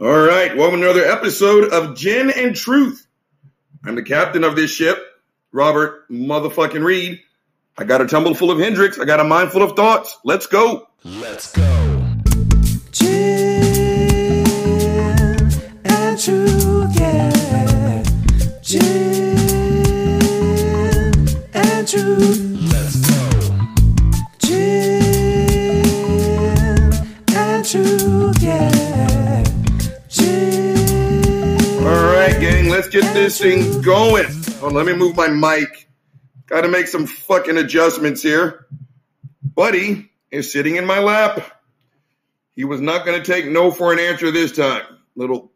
All right, welcome to another episode of Gin and Truth. I'm the captain of this ship, Robert motherfucking Reed. I got a tumble full of Hendrick's. I got a mind full of thoughts. Let's go. Let's go. This thing going. Oh, let me move my mic. Got to make some fucking adjustments here. Buddy is sitting in my lap. He was not going to take no for an answer this time. Little,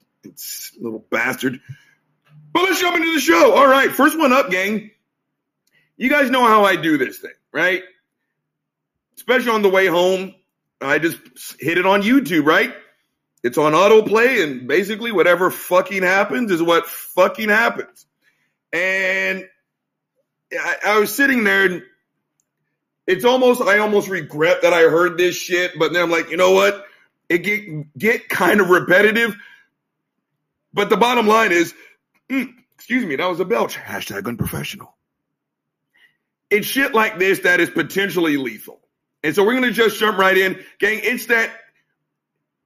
little bastard. But let's jump into the show. All right, first one up, gang. You guys know how I do this thing, right? Especially on the way home, I just hit it on YouTube, right? It's on autoplay, and basically whatever fucking happens is what fucking happens. And I, I was sitting there, and it's almost I almost regret that I heard this shit, but then I'm like, you know what? It get get kind of repetitive. But the bottom line is, mm, excuse me, that was a belch. Hashtag unprofessional. It's shit like this that is potentially lethal. And so we're gonna just jump right in. Gang, it's that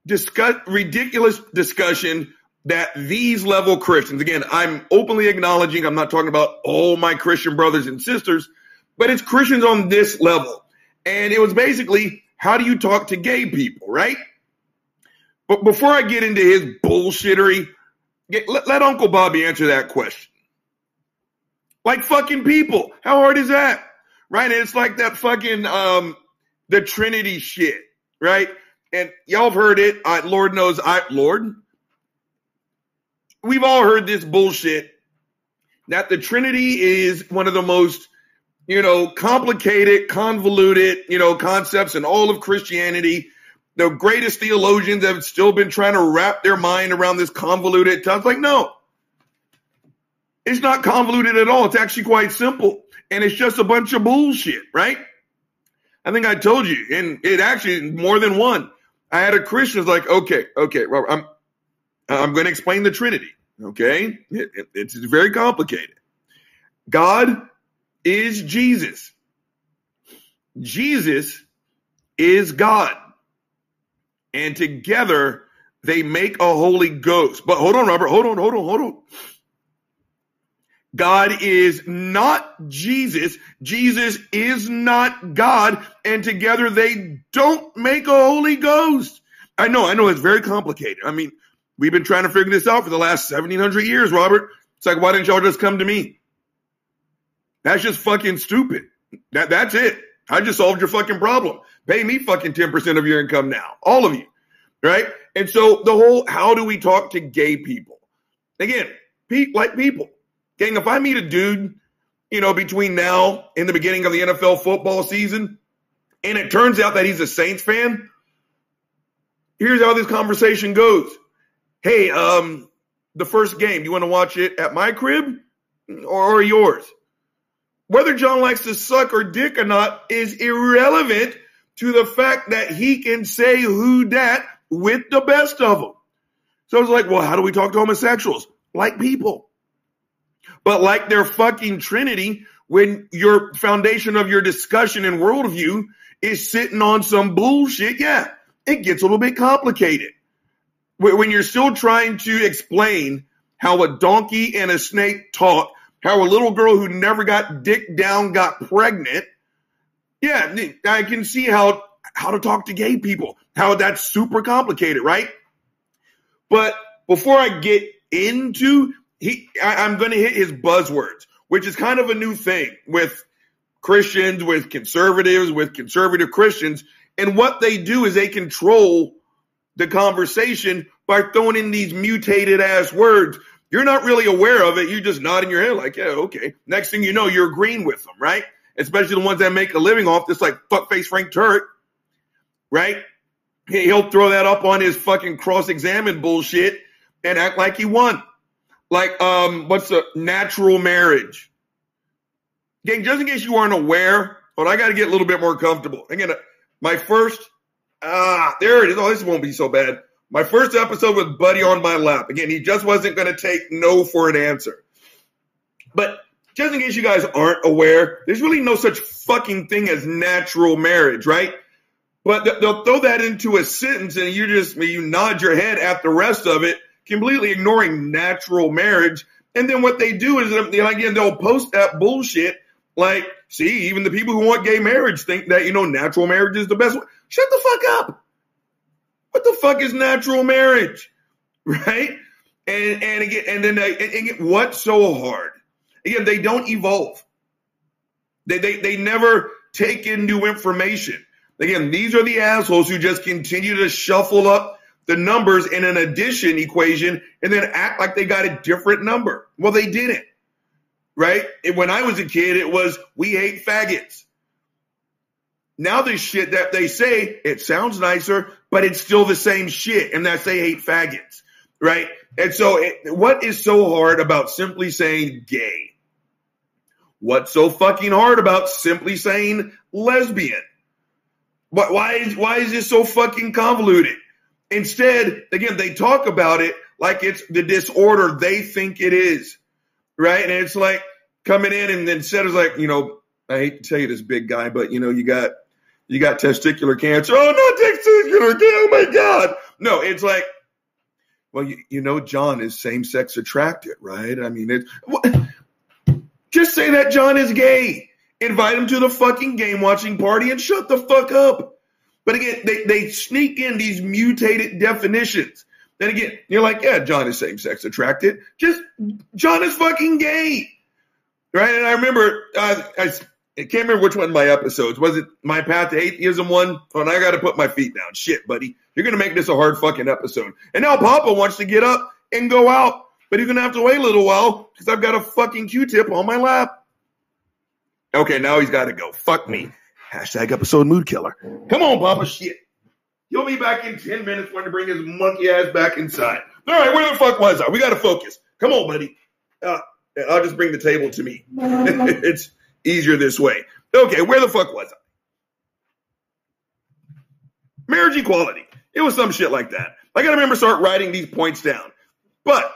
discuss ridiculous discussion that these level Christians, again, I'm openly acknowledging, I'm not talking about all my Christian brothers and sisters, but it's Christians on this level. And it was basically, how do you talk to gay people, right? But before I get into his bullshittery, get, let, let Uncle Bobby answer that question. Like fucking people. How hard is that? Right? And it's like that fucking, um, the Trinity shit, right? And y'all have heard it. I, Lord knows I, Lord, we've all heard this bullshit that the Trinity is one of the most, you know, complicated, convoluted, you know, concepts in all of Christianity. The greatest theologians have still been trying to wrap their mind around this convoluted. It's like, no, it's not convoluted at all. It's actually quite simple. And it's just a bunch of bullshit, right? I think I told you, and it actually more than one. I had a Christian who's like, okay, okay, well, I'm I'm going to explain the Trinity. Okay, it, it, it's very complicated. God is Jesus. Jesus is God, and together they make a Holy Ghost. But hold on, Robert. Hold on. Hold on. Hold on. God is not Jesus. Jesus is not God. And together they don't make a Holy Ghost. I know, I know it's very complicated. I mean, we've been trying to figure this out for the last 1700 years, Robert. It's like, why didn't y'all just come to me? That's just fucking stupid. That, that's it. I just solved your fucking problem. Pay me fucking 10% of your income now. All of you. Right? And so the whole, how do we talk to gay people? Again, pe- like people. Gang, if I meet a dude, you know, between now and the beginning of the NFL football season, and it turns out that he's a Saints fan, here's how this conversation goes. Hey, um, the first game, you want to watch it at my crib or, or yours? Whether John likes to suck or dick or not is irrelevant to the fact that he can say who dat with the best of them. So it's like, well, how do we talk to homosexuals? Like people. But like their fucking Trinity, when your foundation of your discussion and worldview is sitting on some bullshit, yeah, it gets a little bit complicated. When you're still trying to explain how a donkey and a snake talk, how a little girl who never got dick down got pregnant, yeah, I can see how how to talk to gay people, how that's super complicated, right? But before I get into he I, I'm going to hit his buzzwords, which is kind of a new thing with Christians, with conservatives, with conservative Christians. And what they do is they control the conversation by throwing in these mutated ass words. You're not really aware of it. You're just nodding your head like, yeah, okay. Next thing you know, you're agreeing with them, right? Especially the ones that make a living off this, like fuckface Frank Turek, right? He'll throw that up on his fucking cross-examined bullshit and act like he won like um what's a natural marriage gang just in case you aren't aware but i got to get a little bit more comfortable again my first ah there it is oh this won't be so bad My first episode with Buddy on my lap. Again, he just wasn't going to take no for an answer. But just in case you guys aren't aware, there's really no such fucking thing as natural marriage, right? But they'll throw that into a sentence and you just you nod your head at the rest of it, completely ignoring natural marriage. And then what they do is they, again they'll post that bullshit like, see, even the people who want gay marriage think that you know natural marriage is the best. way. Shut the fuck up. What the fuck is natural marriage, right? And and again, and then they, and again, what's so hard? Again, they don't evolve. They, they, they never take in new information. Again, these are the assholes who just continue to shuffle up the numbers in an addition equation and then act like they got a different number. Well, they didn't. Right? And when I was a kid, it was we hate faggots. Now this shit that they say, it sounds nicer, but it's still the same shit, and that's they hate faggots. Right? And so it, what is so hard about simply saying gay? What's so fucking hard about simply saying lesbian? Why, why is why is this so fucking convoluted? Instead, again, they talk about it like it's the disorder they think it is, right? And it's like coming in and then said like, you know, I hate to tell you this, big guy, but you know, you got you got testicular cancer. Oh no, testicular cancer! Oh my god! No, it's like, well, you, you know, John is same sex attracted, right? I mean, it's just say that John is gay. Invite him to the fucking game watching party and shut the fuck up. But again, they, they sneak in these mutated definitions. Then again, you're like, yeah, John is same sex attracted. Just John is fucking gay. Right? And I remember, uh, I, I can't remember which one of my episodes. Was it my path to atheism one? Oh, and I got to put my feet down. Shit, buddy. You're to make this a hard fucking episode. And now Papa wants to get up and go out, but he's to have to wait a little while because I've got a fucking Q-tip on my lap. Okay, now he's got to go. Fuck me. Hashtag episode mood killer. Come on, Papa. Shit. He'll be back in 10 minutes when to bring his monkey ass back inside. All right, where the fuck was I? We got to focus. Come on, buddy. Uh, I'll just bring the table to me. it's easier this way. Okay, where the fuck was I? Marriage equality. It was some shit like that. I got to remember start writing these points down. But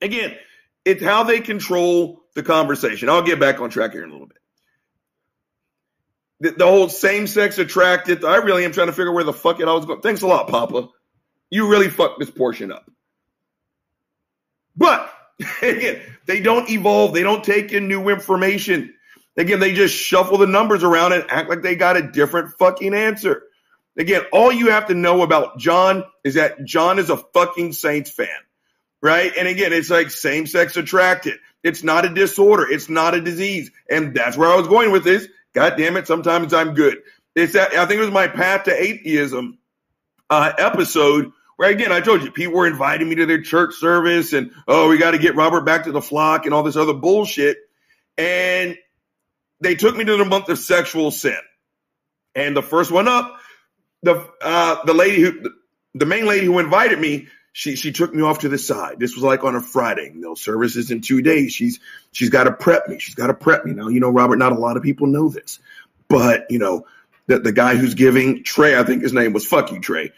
again, it's how they control the conversation. I'll get back on track here in a little bit. The, the whole same sex attracted. I really am trying to figure where the fuck it I was going. Thanks a lot, Papa. You really fucked this portion up. But again, they don't evolve. They don't take in new information. Again, they just shuffle the numbers around and act like they got a different fucking answer. Again, all you have to know about John is that John is a fucking Saints fan, right? And again, it's like same sex attracted. It's not a disorder. It's not a disease. And that's where I was going with this. God damn it. Sometimes I'm good. It's that I think it was my path to atheism uh, episode where again, I told you people were inviting me to their church service and, oh, we got to get Robert back to the flock and all this other bullshit. And they took me to the month of sexual sin. And the first one up, the uh, the lady who the main lady who invited me, she she took me off to the side. This was like on a Friday. You know, services in two days. She's she's got to prep me. She's got to prep me. Now, you know, Robert. Not a lot of people know this, but you know, the the guy who's giving Trey, I think his name was Fuck you, Trey.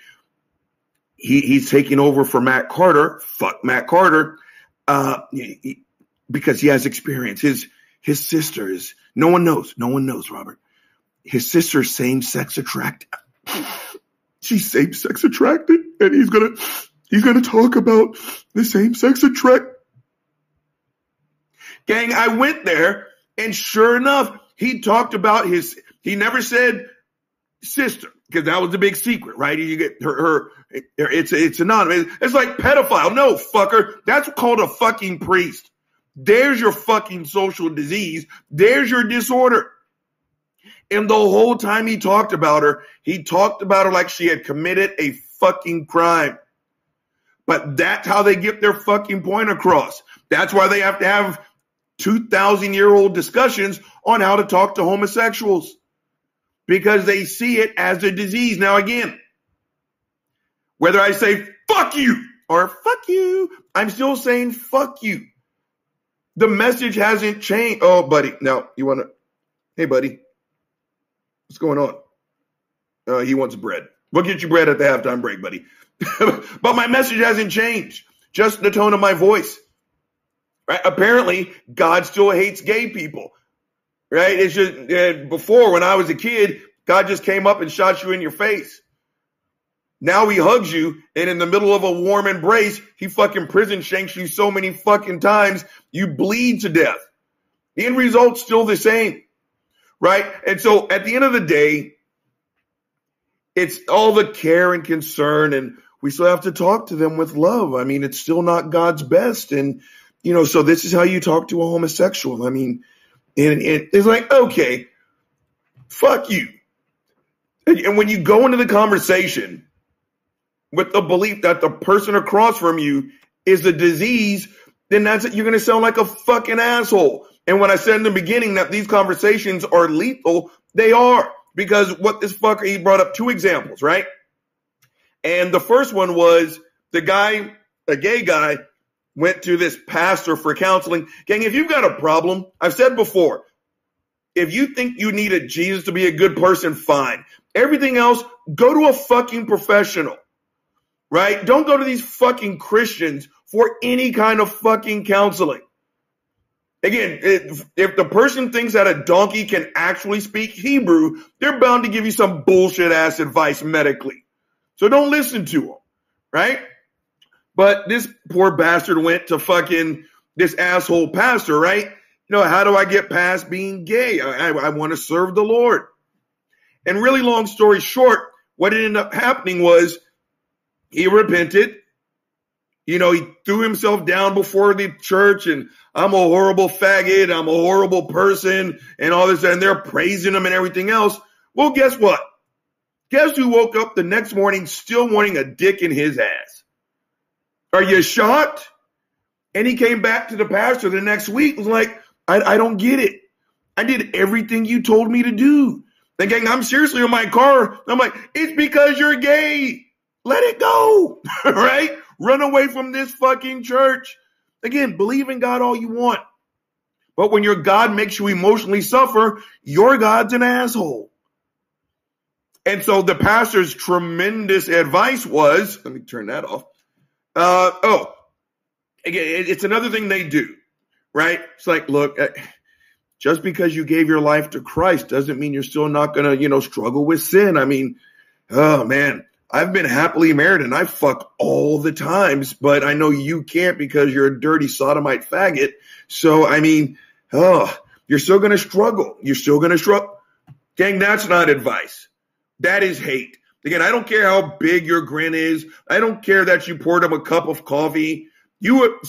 He he's taking over for Matt Carter. Fuck Matt Carter, uh, he- because he has experience. His his sister is no one knows. No one knows, Robert. His sister's same sex attracted. She's same sex attracted, and he's gonna he's gonna talk about the same sex attract. Gang, I went there, and sure enough, he talked about his. He never said sister because that was the big secret, right? You get her, her it's it's anonymous. It's like pedophile. No, fucker, that's called a fucking priest. There's your fucking social disease. There's your disorder. And the whole time he talked about her, he talked about her like she had committed a fucking crime. But that's how they get their fucking point across. That's why they have to have 2,000 year old discussions on how to talk to homosexuals because they see it as a disease. Now, again, whether I say fuck you or fuck you, I'm still saying fuck you. The message hasn't changed. Oh, buddy. Now, you want to, hey, buddy, what's going on? Uh, he wants bread. We'll get you bread at the halftime break, buddy. but my message hasn't changed, just the tone of my voice. Right? Apparently, God still hates gay people. Right? It's just uh, before when I was a kid, God just came up and shot you in your face. Now he hugs you, and in the middle of a warm embrace, he fucking prison shanks you so many fucking times you bleed to death. The end result's still the same, right? And so at the end of the day, it's all the care and concern, and we still have to talk to them with love. I mean, it's still not God's best, and you know, so this is how you talk to a homosexual. I mean, and, and it's like, okay, fuck you. And, and when you go into the conversation with the belief that the person across from you is a disease, then that's it. You're going to sound like a fucking asshole. And when I said in the beginning that these conversations are lethal, they are because what this fucker, he brought up two examples, right? And the first one was the guy, a gay guy, went to this pastor for counseling. Gang, if you've got a problem, I've said before, if you think you need a Jesus to be a good person, fine. Everything else, go to a fucking professional, right? Don't go to these fucking Christians for any kind of fucking counseling. Again, if, if the person thinks that a donkey can actually speak Hebrew, they're bound to give you some bullshit ass advice medically. So don't listen to them, right? But this poor bastard went to fucking this asshole pastor, right? You know, how do I get past being gay? I, I want to serve the Lord. And really long story short, what ended up happening was he repented. You know, he threw himself down before the church and I'm a horrible faggot. I'm a horrible person and all this. And they're praising him and everything else. Well, guess what? Guess who woke up the next morning still wanting a dick in his ass? Are you shocked? And he came back to the pastor the next week, was like, I, I don't get it. I did everything you told me to do. Gang, I'm seriously in my car. I'm like, it's because you're gay. Let it go. right? Run away from this fucking church. Again, believe in God all you want. But when your God makes you emotionally suffer, your God's an asshole. And so the pastor's tremendous advice was, let me turn that off. Uh, oh, again, it's another thing they do, right? It's like, look, uh, just because you gave your life to Christ doesn't mean you're still not going to, you know, struggle with sin. I mean, oh man, I've been happily married and I fuck all the times, but I know you can't because you're a dirty sodomite faggot. So, I mean, oh, you're still going to struggle. You're still going to struggle. Gang, that's not advice. That is hate. Again, I don't care how big your grin is. I don't care that you poured him a cup of coffee. You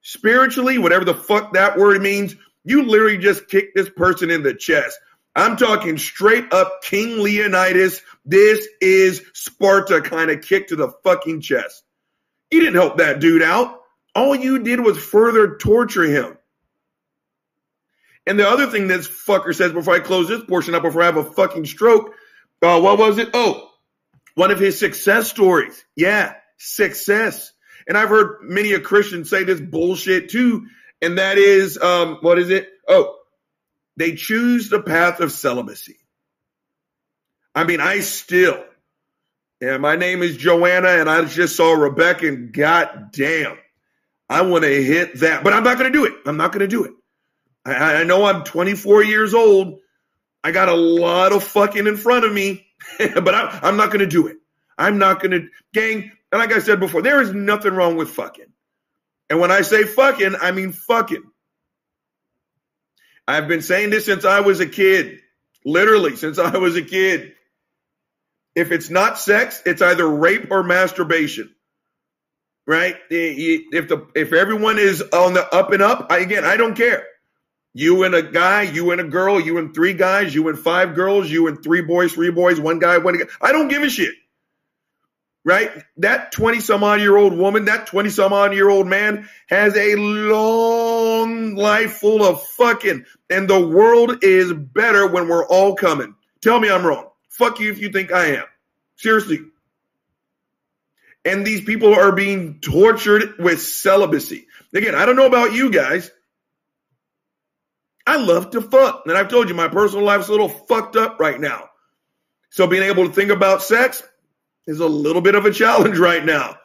spiritually, whatever the fuck that word means, you literally just kicked this person in the chest. I'm talking straight up King Leonidas. This is Sparta kind of kick to the fucking chest. You didn't help that dude out. All you did was further torture him. And the other thing this fucker says before I close this portion up, before I have a fucking stroke, uh, what was it? Oh, one of his success stories. Yeah, success. And I've heard many a Christian say this bullshit too. And that is, um, what is it? Oh, they choose the path of celibacy. I mean, I still, yeah, my name is Joanna and I just saw Rebecca and god damn, I want to hit that, but I'm not going to do it. I'm not going to do it. I, I know I'm 24 years old. I got a lot of fucking in front of me, but I, I'm not going to do it. I'm not going to, gang. And like I said before, there is nothing wrong with fucking. And when I say fucking, I mean fucking. I've been saying this since I was a kid, literally since I was a kid. If it's not sex, it's either rape or masturbation. Right? Eh, eh, if the if everyone is on the up and up, I, again, I don't care. You and a guy, you and a girl, you and three guys, you and five girls, you and three boys, three boys, one guy, one guy. I don't give a shit. Right? That 20 some odd year old woman, that 20 some odd year old man has a long life full of fucking, and the world is better when we're all coming. Tell me I'm wrong. Fuck you if you think I am. Seriously. And these people are being tortured with celibacy. Again, I don't know about you guys. I love to fuck. And I've told you my personal life's a little fucked up right now. So being able to think about sex, is a little bit of a challenge right now.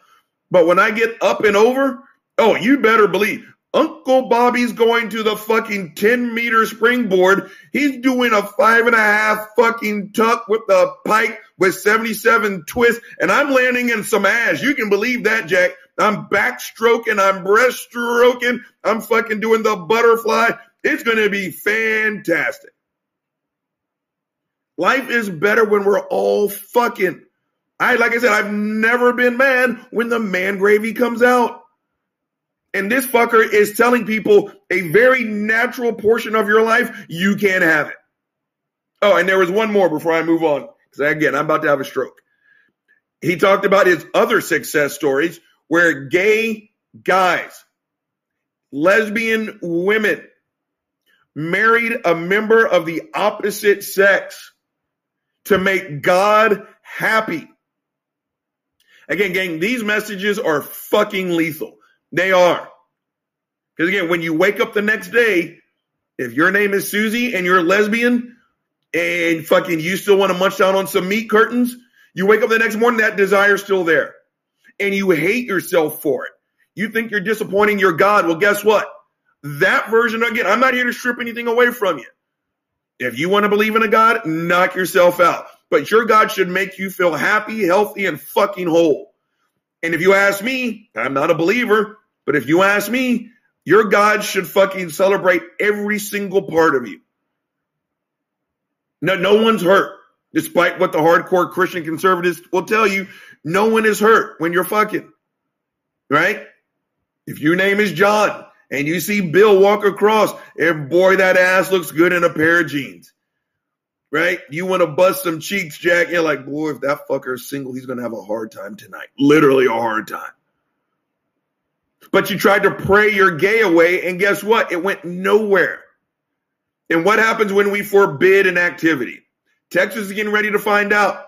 But when I get up and over, oh, you better believe Uncle Bobby's going to the fucking 10 meter springboard. He's doing a five and a half fucking tuck with the pike with 77 twists, and I'm landing in some ass. You can believe that, Jack. I'm backstroking, I'm breaststroking, I'm fucking doing the butterfly. It's going to be fantastic. Life is better when we're all fucking. I, like I said, I've never been mad when the man gravy comes out. And this fucker is telling people a very natural portion of your life, you can't have it. Oh, and there was one more before I move on. Because again, I'm about to have a stroke. He talked about his other success stories where gay guys, lesbian women, married a member of the opposite sex to make God happy. Again, gang, these messages are fucking lethal. They are. Because again, when you wake up the next day, if your name is Susie and you're a lesbian and fucking you still want to munch down on some meat curtains, you wake up the next morning, that desire's still there. And you hate yourself for it. You think you're disappointing your God. Well, guess what? That version, again, I'm not here to strip anything away from you. If you want to believe in a God, knock yourself out. But your God should make you feel happy, healthy, and fucking whole. And if you ask me, I'm not a believer, but if you ask me, your God should fucking celebrate every single part of you. No, no one's hurt, despite what the hardcore Christian conservatives will tell you. No one is hurt when you're fucking, right? If your name is John and you see Bill walk across, and boy, that ass looks good in a pair of jeans, right? You want to bust some cheeks, Jack. You're like, boy, if that fucker is single, he's going to have a hard time tonight. Literally a hard time. But you tried to pray your gay away, and guess what? It went nowhere. And what happens when we forbid an activity? Texas is getting ready to find out,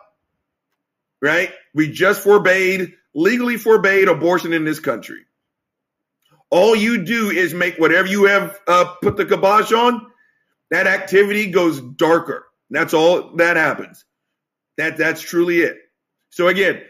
right? We just forbade, legally forbade abortion in this country. All you do is make whatever you have uh, put the kibosh on, that activity goes darker. That's all that happens. That that's truly it. So again,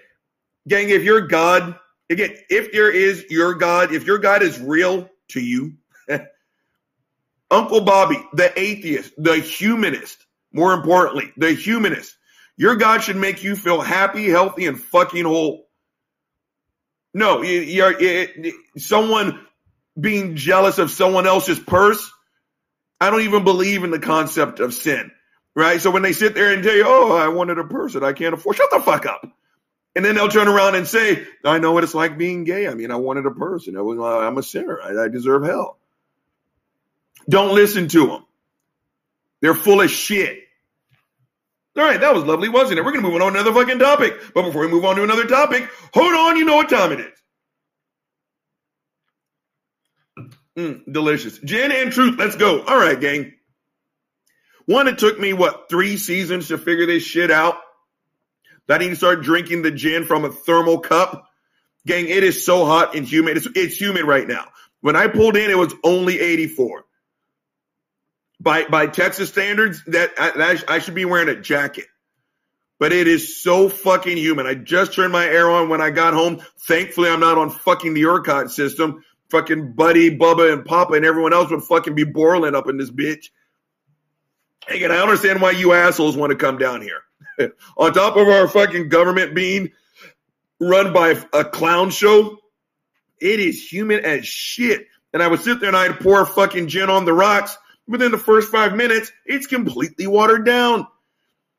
gang, if you're God, again, if there is your God, if your God is real to you, Uncle Bobby, the atheist, the humanist, more importantly, the humanist, your God should make you feel happy, healthy, and fucking whole. No, you're, you're, someone being jealous of someone else's purse. I don't even believe in the concept of sin, right? So when they sit there and you, "Oh, I wanted a purse that I can't afford," shut the fuck up. And then they'll turn around and say, I know what it's like being gay. I mean, I wanted a person. Uh, I'm a sinner. I, I deserve hell. Don't listen to them. They're full of shit. All right, that was lovely, wasn't it? We're going to move on to another fucking topic. But before we move on to another topic, hold on, you know what time it is. Mm, delicious. Gin and truth, let's go. All right, gang. One, it took me, what, three seasons to figure this shit out? That I need to start drinking the gin from a thermal cup. Gang, it is so hot and humid. It's, it's humid right now. When I pulled in, it was only 84. By by Texas standards, that I, I should be wearing a jacket. But it is so fucking humid. I just turned my air on when I got home. Thankfully, I'm not on fucking the ERCOT system. Fucking Buddy, Bubba, and Papa, and everyone else would fucking be boiling up in this bitch. Again, I understand why you assholes want to come down here. on top of our fucking government being run by a clown show, it is human as shit. And I would sit there and I'd pour fucking gin on the rocks. Within the first five minutes, it's completely watered down.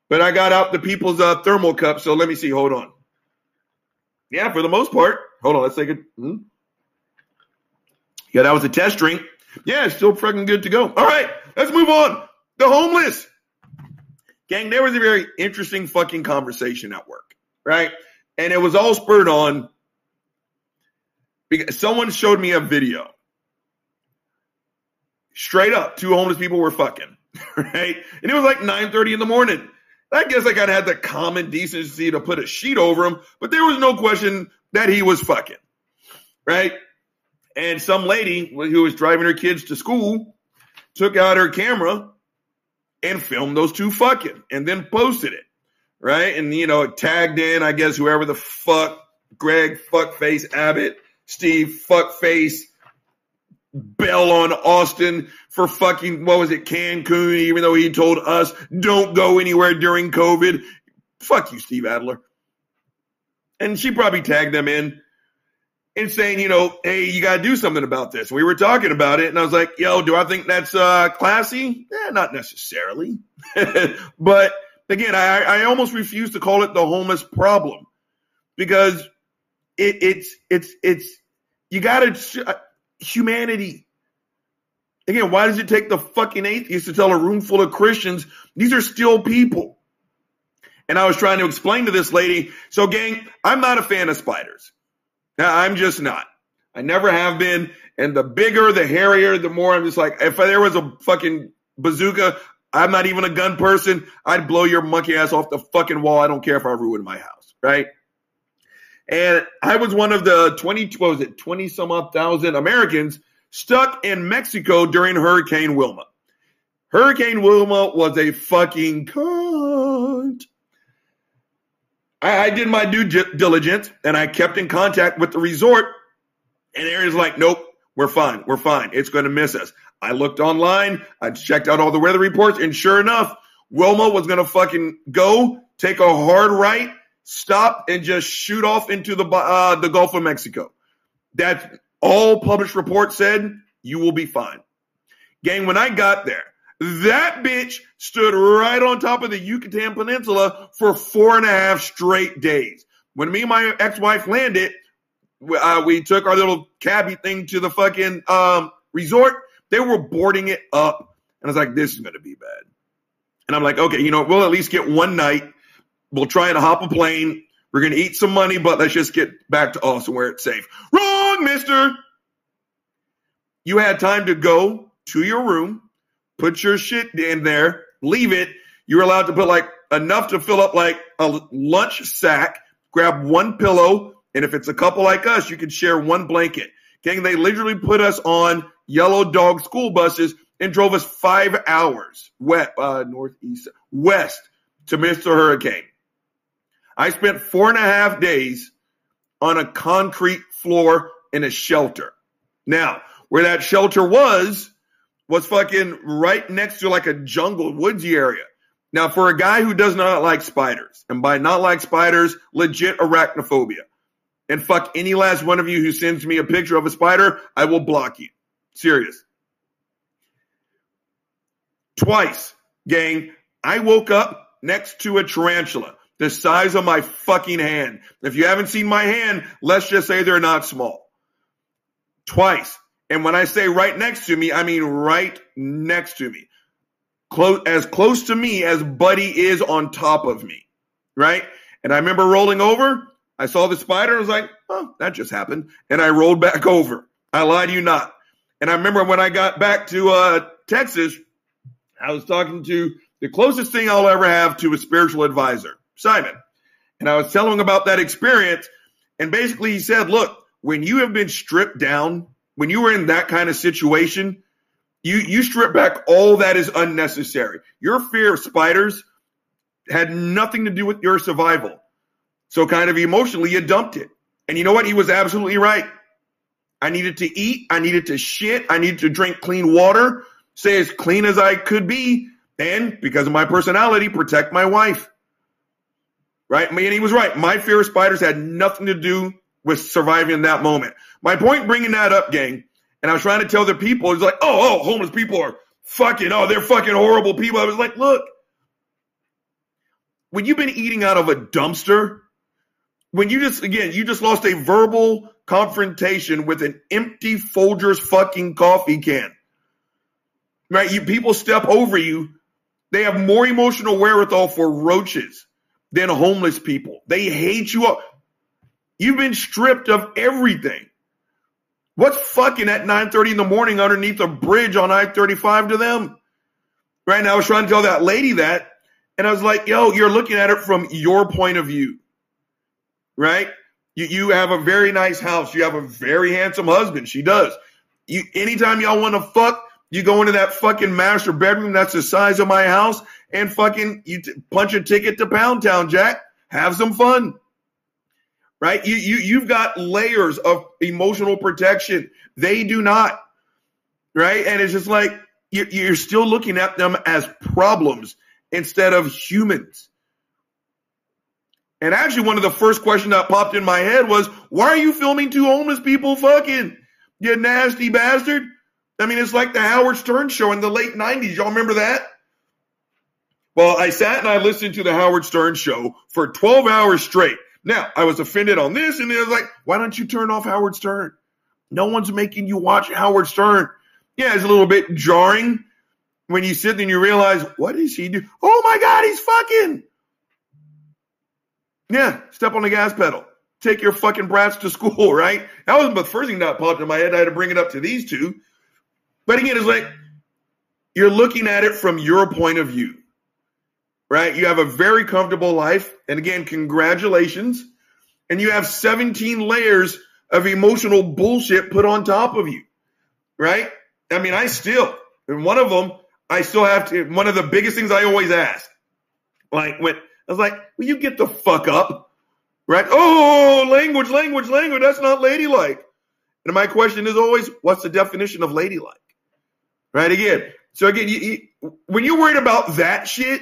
But I got out the people's uh, thermal cup, so let me see. Hold on. Yeah, for the most part. Hold on, let's take it. Hmm? Yeah, that was a test drink. Yeah, it's still fucking good to go. All right, let's move on. The homeless. Gang, there was a very interesting fucking conversation at work, right? And it was all spurred on because someone showed me a video. Straight up, two homeless people were fucking, right? And it was like 9:30 in the morning. I guess I kind of had the common decency to put a sheet over him, but there was no question that he was fucking, right? And some lady who was driving her kids to school took out her camera and filmed those two fucking and then posted it. right? And you know, it tagged in, I guess, whoever the fuck, Greg fuckface Abbott, Steve fuckface Bell on Austin for fucking what was it, Cancun, even though he told us don't go anywhere during COVID. Fuck you, Steve Adler. And she probably tagged them in and saying, you know, hey, you got to do something about this. We were talking about it, and I was like, yo, do I think that's uh, classy? Eh, not necessarily. but again, I, I almost refuse to call it the homeless problem because it, it's it's it's you got to humanity. Again, why does it take the fucking atheist to tell a room full of Christians these are still people? And I was trying to explain to this lady, so gang, I'm not a fan of spiders. I'm just not. I never have been. And the bigger, the hairier, the more I'm just like, if there was a fucking bazooka, I'm not even a gun person. I'd blow your monkey ass off the fucking wall. I don't care if I ruin my house, right? And I was one of the 20, what was it, 20 some odd thousand Americans stuck in Mexico during Hurricane Wilma. Hurricane Wilma was a fucking cunt. I, I did my due diligence and I kept in contact with the resort. And Aaron's like, nope, we're fine. We're fine. It's going to miss us. I looked online. I checked out all the weather reports. And sure enough, Wilma was going to fucking go, take a hard right, stop, and just shoot off into the, uh, the Gulf of Mexico. That's all published reports said. You will be fine. Gang, when I got there, that bitch stood right on top of the Yucatan Peninsula for four and a half straight days. When me and my ex-wife landed, uh, we took our little cabbie thing to the fucking um, resort. They were boarding it up, and I was like, "This is gonna be bad." And I'm like, "Okay, you know, we'll at least get one night. We'll try and hop a plane. We're gonna eat some money, but let's just get back to Austin where it's safe." Wrong, Mister. You had time to go to your room, put your shit in there, leave it. You're allowed to put like enough to fill up like a lunch sack, grab one pillow, and if it's a couple like us, you can share one blanket. Gang, they literally put us on yellow dog school buses and drove us five hours west, uh, northeast, west to Mr. Hurricane. I spent four and a half days on a concrete floor in a shelter. Now, where that shelter was, was fucking right next to like a jungle, woodsy area. Now, for a guy who does not like spiders, and by not like spiders, legit arachnophobia, and fuck any last one of you who sends me a picture of a spider, I will block you. Serious. Twice, gang, I woke up next to a tarantula the size of my fucking hand. If you haven't seen my hand, let's just say they're not small. Twice. And when I say right next to me, I mean right next to me. Close, as close to me as Buddy is on top of me. Right? And I remember rolling over. I saw the spider. I was like, oh, that just happened. And I rolled back over. I lied to you not. And I remember when I got back to uh, Texas, I was talking to the closest thing I'll ever have to a spiritual advisor, Simon. And I was telling him about that experience. And basically, he said, look, when you have been stripped down when you were in that kind of situation, you you strip back all that is unnecessary. Your fear of spiders had nothing to do with your survival. So kind of emotionally, you dumped it. And you know what? He was absolutely right. I needed to eat. I needed to shit. I needed to drink clean water, stay as clean as I could be, and because of my personality, protect my wife. Right? Mean, he was right. My fear of spiders had nothing to do with surviving in that moment. My point bringing that up, gang, and I was trying to tell the people, it's like, oh, oh, homeless people are fucking, oh, they're fucking horrible people. I was like, look, when you've been eating out of a dumpster, when you just, again, you just lost a verbal confrontation with an empty Folgers fucking coffee can, right? You people step over you. They have more emotional wherewithal for roaches than homeless people. They hate you. You've been stripped of everything. What's fucking at 9:30 in the morning underneath a bridge on I-35 to them? Right now, I was trying to tell that lady that, and I was like, "Yo, you're looking at it from your point of view, right? You you have a very nice house. You have a very handsome husband. She does. You anytime y'all want to fuck, You go into that fucking master bedroom that's the size of my house and fucking you t- punch a ticket to Pound Town, Jack. Have some fun. Right? You you you've got layers of emotional protection. They do not. Right? And it's just like you- you're still looking at them as problems instead of humans. And actually, one of the first questions that popped in my head was, why are you filming two homeless people fucking? You nasty bastard. I mean, it's like the Howard Stern show in the late 90s. Y'all remember that? Well, I sat and I listened to the Howard Stern show for 12 hours straight. Now, I was offended on this, and then I was like, why don't you turn off Howard Stern? No one's making you watch Howard Stern. Yeah, it's a little bit jarring when you sit there and you realize, what is he doing? Oh my God, he's fucking. Yeah, step on the gas pedal. Take your fucking brats to school, right? That was the first thing that popped in my head. I had to bring it up to these two. But again, it's like you're looking at it from your point of view, right? You have a very comfortable life. And again, congratulations. And you have 17 layers of emotional bullshit put on top of you, right? I mean, I still, and one of them, I still have to, one of the biggest things I always ask, like when, I was like, will you get the fuck up? Right? Oh, language, language, language. That's not ladylike. And my question is always, what's the definition of ladylike? Right? Again. So again, you, you, when you're worried about that shit,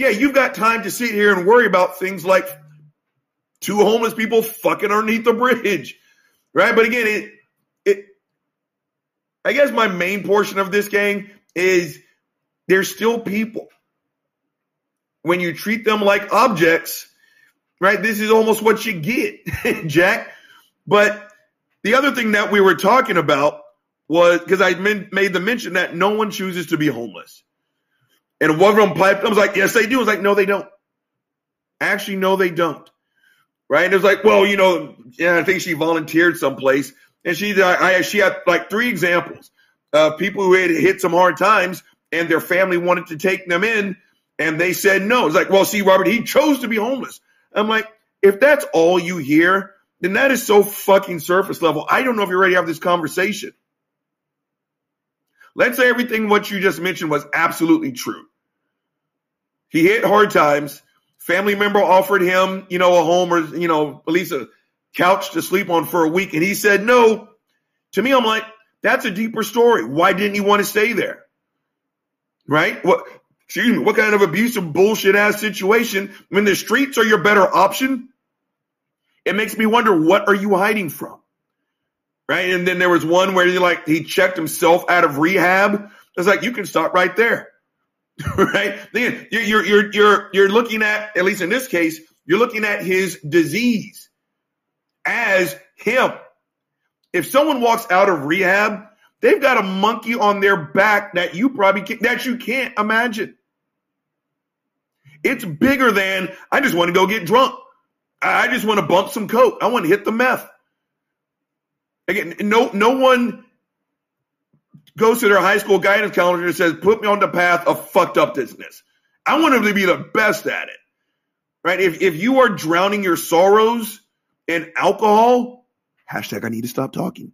yeah, you've got time to sit here and worry about things like two homeless people fucking underneath the bridge. Right? But again, it, it, I guess my main portion of this gang is there's still people when you treat them like objects, right? This is almost what you get, Jack. But the other thing that we were talking about was because I made the mention that no one chooses to be homeless. And one of them piped, I was like, yes, they do. I was like, no, they don't. Actually, no, they don't. Right? And it was like, well, you know, yeah, I think she volunteered someplace. And she, I, I, she had like three examples of people who had hit some hard times and their family wanted to take them in and they said no. It's like, well, see, Robert, he chose to be homeless. I'm like, if that's all you hear, then that is so fucking surface level. I don't know if you're ready to have this conversation. Let's say everything what you just mentioned was absolutely true. He hit hard times. Family member offered him, you know, a home or, you know, at least a couch to sleep on for a week. And he said no. To me, I'm like, that's a deeper story. Why didn't he want to stay there? Right? What, excuse me, what kind of abusive bullshit ass situation when the streets are your better option? It makes me wonder, what are you hiding from? Right. And then there was one where he like, he checked himself out of rehab. It's like, you can stop right there. right. Then you're, you're, you're, you're, looking at, at least in this case, you're looking at his disease as him. If someone walks out of rehab, they've got a monkey on their back that you probably can't, that you can't imagine. It's bigger than I just want to go get drunk. I just want to bump some coke. I want to hit the meth. Again, no no one goes to their high school guidance counselor and says, "Put me on the path of fucked upness." I want them to be the best at it, right? If if you are drowning your sorrows in alcohol, hashtag I need to stop talking.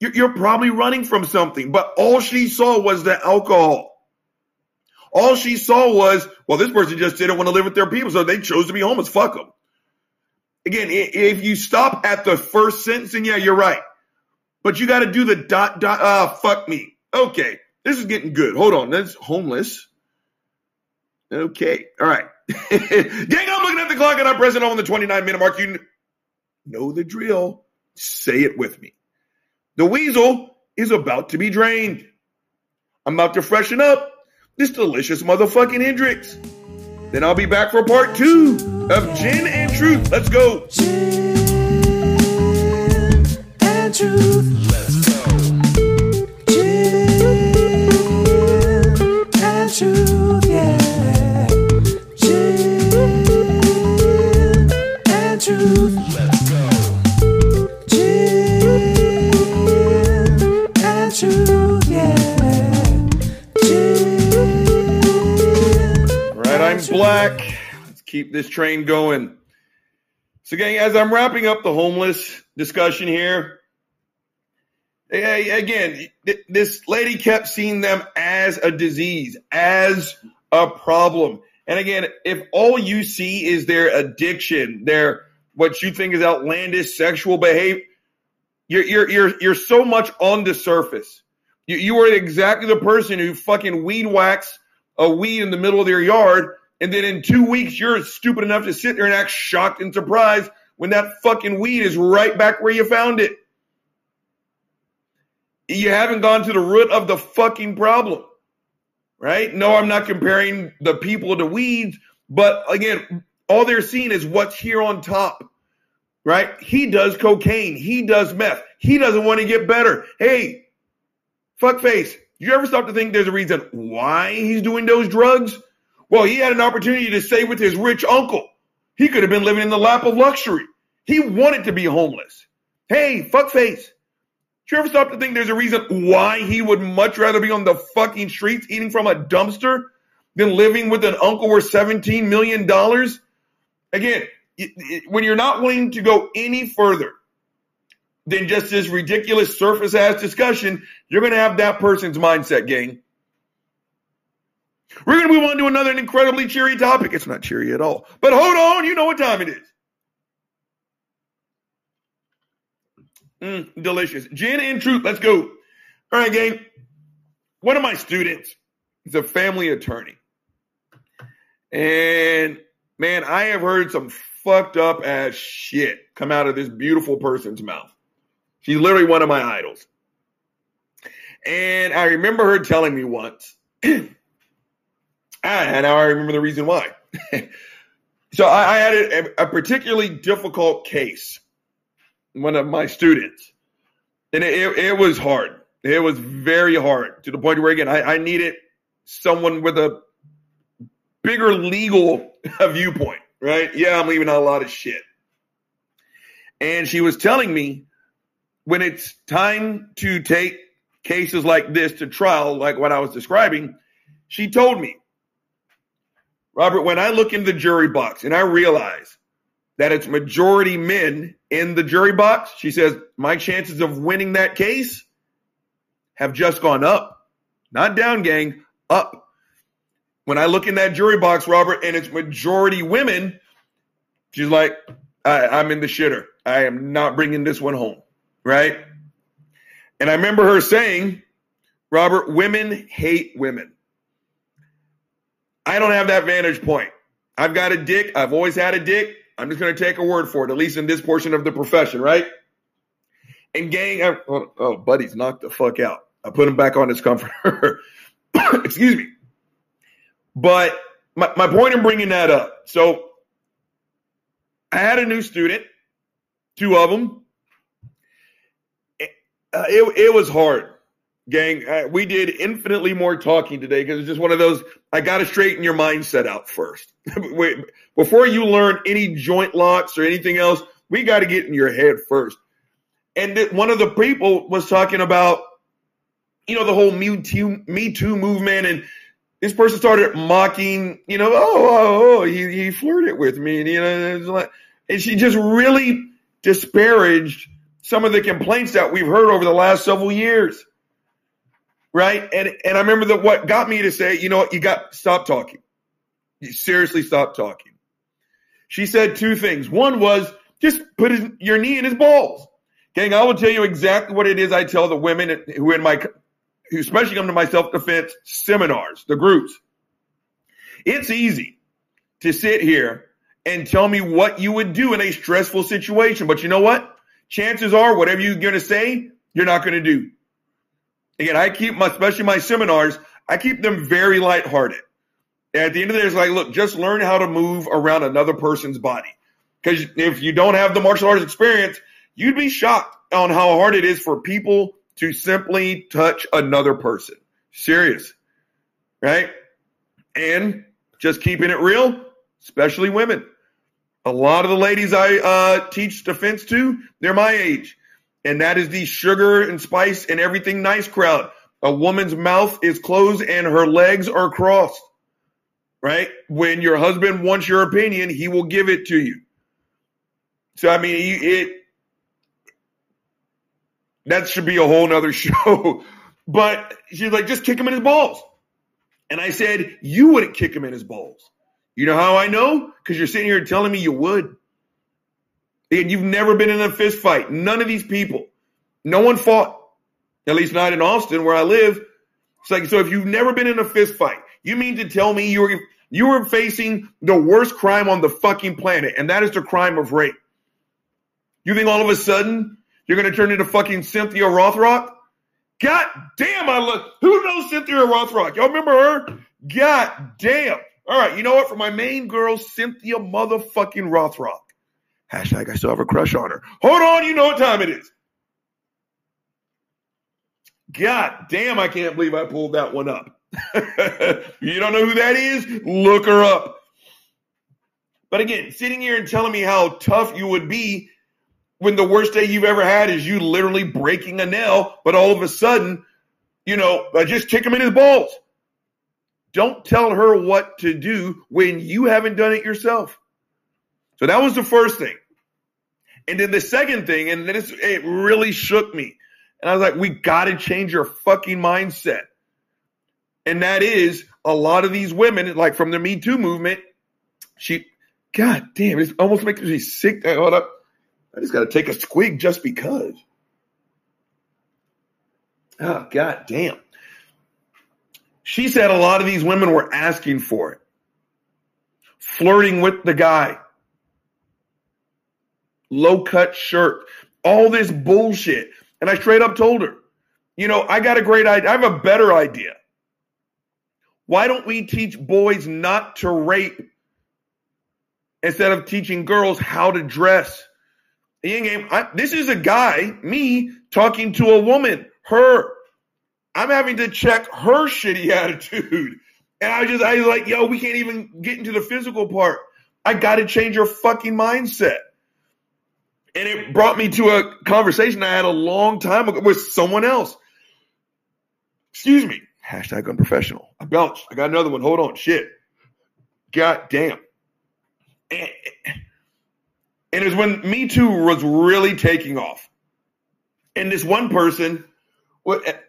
You're, you're probably running from something, but all she saw was the alcohol. All she saw was, well, this person just didn't want to live with their people, so they chose to be homeless. Fuck them. Again, if you stop at the first sentence, and yeah, you're right. But you got to do the dot, dot, ah, fuck me. Okay, this is getting good. Hold on, that's homeless. Okay, all right. Gang, I'm looking at the clock and I'm pressing on the 29 minute mark. You know the drill. Say it with me. The weasel is about to be drained. I'm about to freshen up this delicious motherfucking Hendrick's. Then I'll be back for part two of Gin and Truth. Let's go. Gin truth. Let's go. Gin and truth. Yeah. Gin and truth. Let's go. Gin and truth. Yeah. Gin. Right, I'm black. Let's keep this train going. So, gang, as I'm wrapping up the homeless discussion here, Again, this lady kept seeing them as a disease, as a problem. And again, if all you see is their addiction, their what you think is outlandish sexual behavior, you're you're you're you're so much on the surface. You you are exactly the person who fucking weed whacks a weed in the middle of their yard, and then in two weeks you're stupid enough to sit there and act shocked and surprised when that fucking weed is right back where you found it. You haven't gone to the root of the fucking problem. Right? No, I'm not comparing the people to weeds, but again, all they're seeing is what's here on top. Right? He does cocaine. He does meth. He doesn't want to get better. Hey, fuckface, you ever stop to think there's a reason why he's doing those drugs? Well, he had an opportunity to stay with his rich uncle. He could have been living in the lap of luxury. He wanted to be homeless. Hey, fuckface. Do you ever stop to think there's a reason why he would much rather be on the fucking streets eating from a dumpster than living with an uncle worth $17 million? Again, it- it- when you're not willing to go any further than just this ridiculous surface ass discussion, you're going to have that person's mindset, gang. We're going to move on to another incredibly cheery topic. It's not cheery at all. But hold on, you know what time it is. Mm, delicious. Gin and truth. Let's go. All right, gang. One of my students is a family attorney. And man, I have heard some fucked up ass shit come out of this beautiful person's mouth. She's literally one of my idols. And I remember her telling me once, and now I remember the reason why. so I, I had a, a particularly difficult case, one of my students, and it, it, it was hard. It was very hard to the point where, again, I, I needed someone with a bigger legal viewpoint, right? Yeah, I'm leaving out a lot of shit. And she was telling me when it's time to take cases like this to trial, like what I was describing, she told me, Robert, when I look in the jury box and I realize that it's majority men in the jury box, she says, my chances of winning that case have just gone up. Not down, gang, up. When I look in that jury box, Robert, and it's majority women, she's like, I, I'm in the shitter. I am not bringing this one home, right? And I remember her saying, Robert, women hate women. I don't have that vantage point. I've got a dick. I've always had a dick. I'm just going to take a word for it, at least in this portion of the profession, right? And gang, I, oh, oh, buddy's knocked the fuck out. I put him back on his comforter. Excuse me. But my, my point in bringing that up. So I had a new student, two of them. Uh, it, it was hard, gang. Uh, we did infinitely more talking today because it's just one of those. I got to straighten your mindset out first. Wait, Before you learn any joint locks or anything else, we got to get in your head first. And th- one of the people was talking about, you know, the whole Me Too, Me Too movement, and this person started mocking, you know, oh, oh, oh he, he flirted with me, and you know, and she just really disparaged some of the complaints that we've heard over the last several years. Right. And and I remember that what got me to say, you know what, you got stop talking. You seriously stop talking. She said two things. One was just put his, your knee in his balls. Gang, I will tell you exactly what it is I tell the women who in my who especially come to my self-defense seminars, the groups. It's easy to sit here and tell me what you would do in a stressful situation. But you know what? Chances are, whatever you're going to say, you're not going to do. Again, I keep my, especially my seminars, I keep them very lighthearted. And at the end of the day, it's like, look, just learn how to move around another person's body. Because if you don't have the martial arts experience, you'd be shocked on how hard it is for people to simply touch another person. Serious. Right? And just keeping it real, especially women. A lot of the ladies I uh, teach defense to, they're my age. And that is the sugar and spice and everything nice crowd. A woman's mouth is closed and her legs are crossed. Right? When your husband wants your opinion, he will give it to you. So, I mean, it, That should be a whole nother show. But she's like, just kick him in his balls. And I said, you wouldn't kick him in his balls. You know how I know? Because you're sitting here telling me you would. And you've never been in a fist fight. None of these people. No one fought. At least not in Austin where I live. It's like, so if you've never been in a fist fight, you mean to tell me you were you were facing the worst crime on the fucking planet, and that is the crime of rape. You think all of a sudden you're gonna turn into fucking Cynthia Rothrock? God damn, I look. Who knows Cynthia Rothrock? Y'all remember her? God damn. All right, you know what? For my main girl, Cynthia motherfucking Rothrock. Hashtag I still have a crush on her. Hold on, you know what time it is. God damn, I can't believe I pulled that one up. you don't know who that is? Look her up. But again, sitting here and telling me how tough you would be when the worst day you've ever had is you literally breaking a nail, but all of a sudden, you know, I just kick him in his balls. Don't tell her what to do when you haven't done it yourself. So that was the first thing. And then the second thing, and this it really shook me. And I was like, we got to change your fucking mindset. And that is a lot of these women, like from the Me Too movement, she, God damn, it almost makes me sick. Hold up. I just got to take a squig just because. Oh, God damn. She said a lot of these women were asking for it, flirting with the guy, low cut shirt, all this bullshit. And I straight up told her, you know, I got a great idea. I have a better idea. Why don't we teach boys not to rape instead of teaching girls how to dress? This is a guy, me, talking to a woman, her. I'm having to check her shitty attitude. And I just, I was like, yo, we can't even get into the physical part. I got to change your fucking mindset. And it brought me to a conversation I had a long time ago with someone else. Excuse me. Hashtag unprofessional. I belched. I got another one. Hold on. Shit. God damn. And, and it was when Me Too was really taking off. And this one person,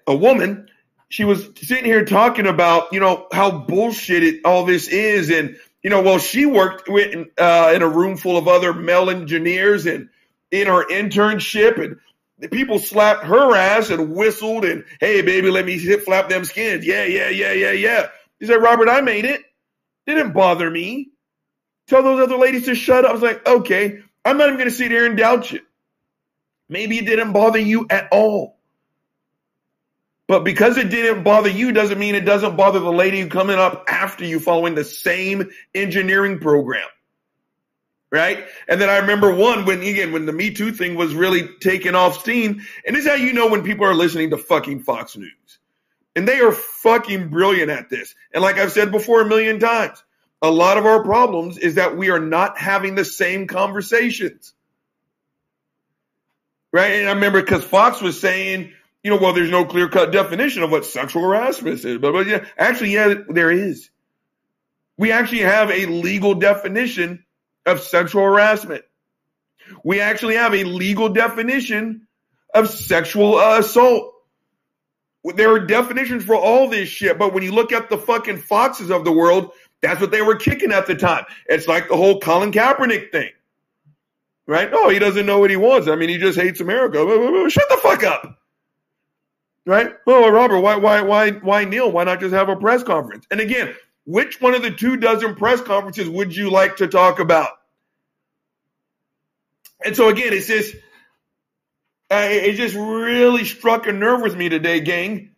a woman, she was sitting here talking about, you know, how bullshit it, all this is. And, you know, well, she worked with, uh, in a room full of other male engineers and in her internship and people slapped her ass and whistled and, hey, baby, let me hip flap them skins. Yeah, yeah, yeah, yeah, yeah. He said, Robert, I made it. Didn't bother me. Tell those other ladies to shut up. I was like, okay, I'm not even going to sit here and doubt you. Maybe it didn't bother you at all. But because it didn't bother you doesn't mean it doesn't bother the lady coming up after you following the same engineering program right? And then I remember one when again when the Me Too thing was really taking off steam, and this is how you know when people are listening to fucking Fox News. And they are fucking brilliant at this. And like I've said before a million times, a lot of our problems is that we are not having the same conversations. Right? And I remember because Fox was saying, you know, well, there's no clear cut definition of what sexual harassment is. But, but yeah, actually, yeah, there is. We actually have a legal definition of sexual harassment. We actually have a legal definition of sexual uh, assault. There are definitions for all this shit, but when you look at the fucking foxes of the world, that's what they were kicking at the time. It's like the whole Colin Kaepernick thing, right? Oh, he doesn't know what he wants. I mean, he just hates America. Shut the fuck up, right? Oh, Robert, why, why, why, why kneel? Why not just have a press conference? And again, which one of the two dozen press conferences would you like to talk about? And so again, it's just, uh, it just really struck a nerve with me today, gang.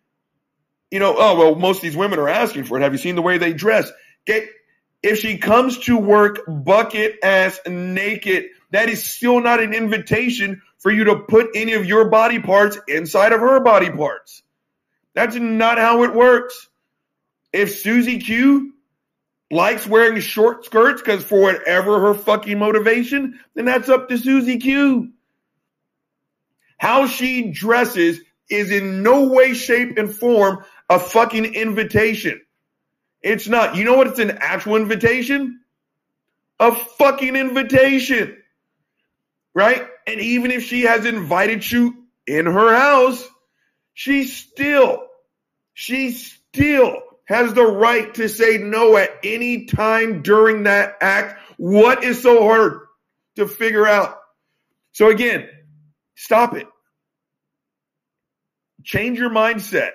You know, oh, well, most of these women are asking for it. Have you seen the way they dress? Okay. If she comes to work bucket ass naked, that is still not an invitation for you to put any of your body parts inside of her body parts. That's not how it works. If Susie Q likes wearing short skirts because for whatever her fucking motivation, then that's up to Susie Q. How she dresses is in no way, shape, and form a fucking invitation. It's not. You know what? It's an actual invitation? A fucking invitation. Right? And even if she has invited you in her house, she still, she still has the right to say no at any time during that act. What is so hard to figure out? So again, stop it. Change your mindset.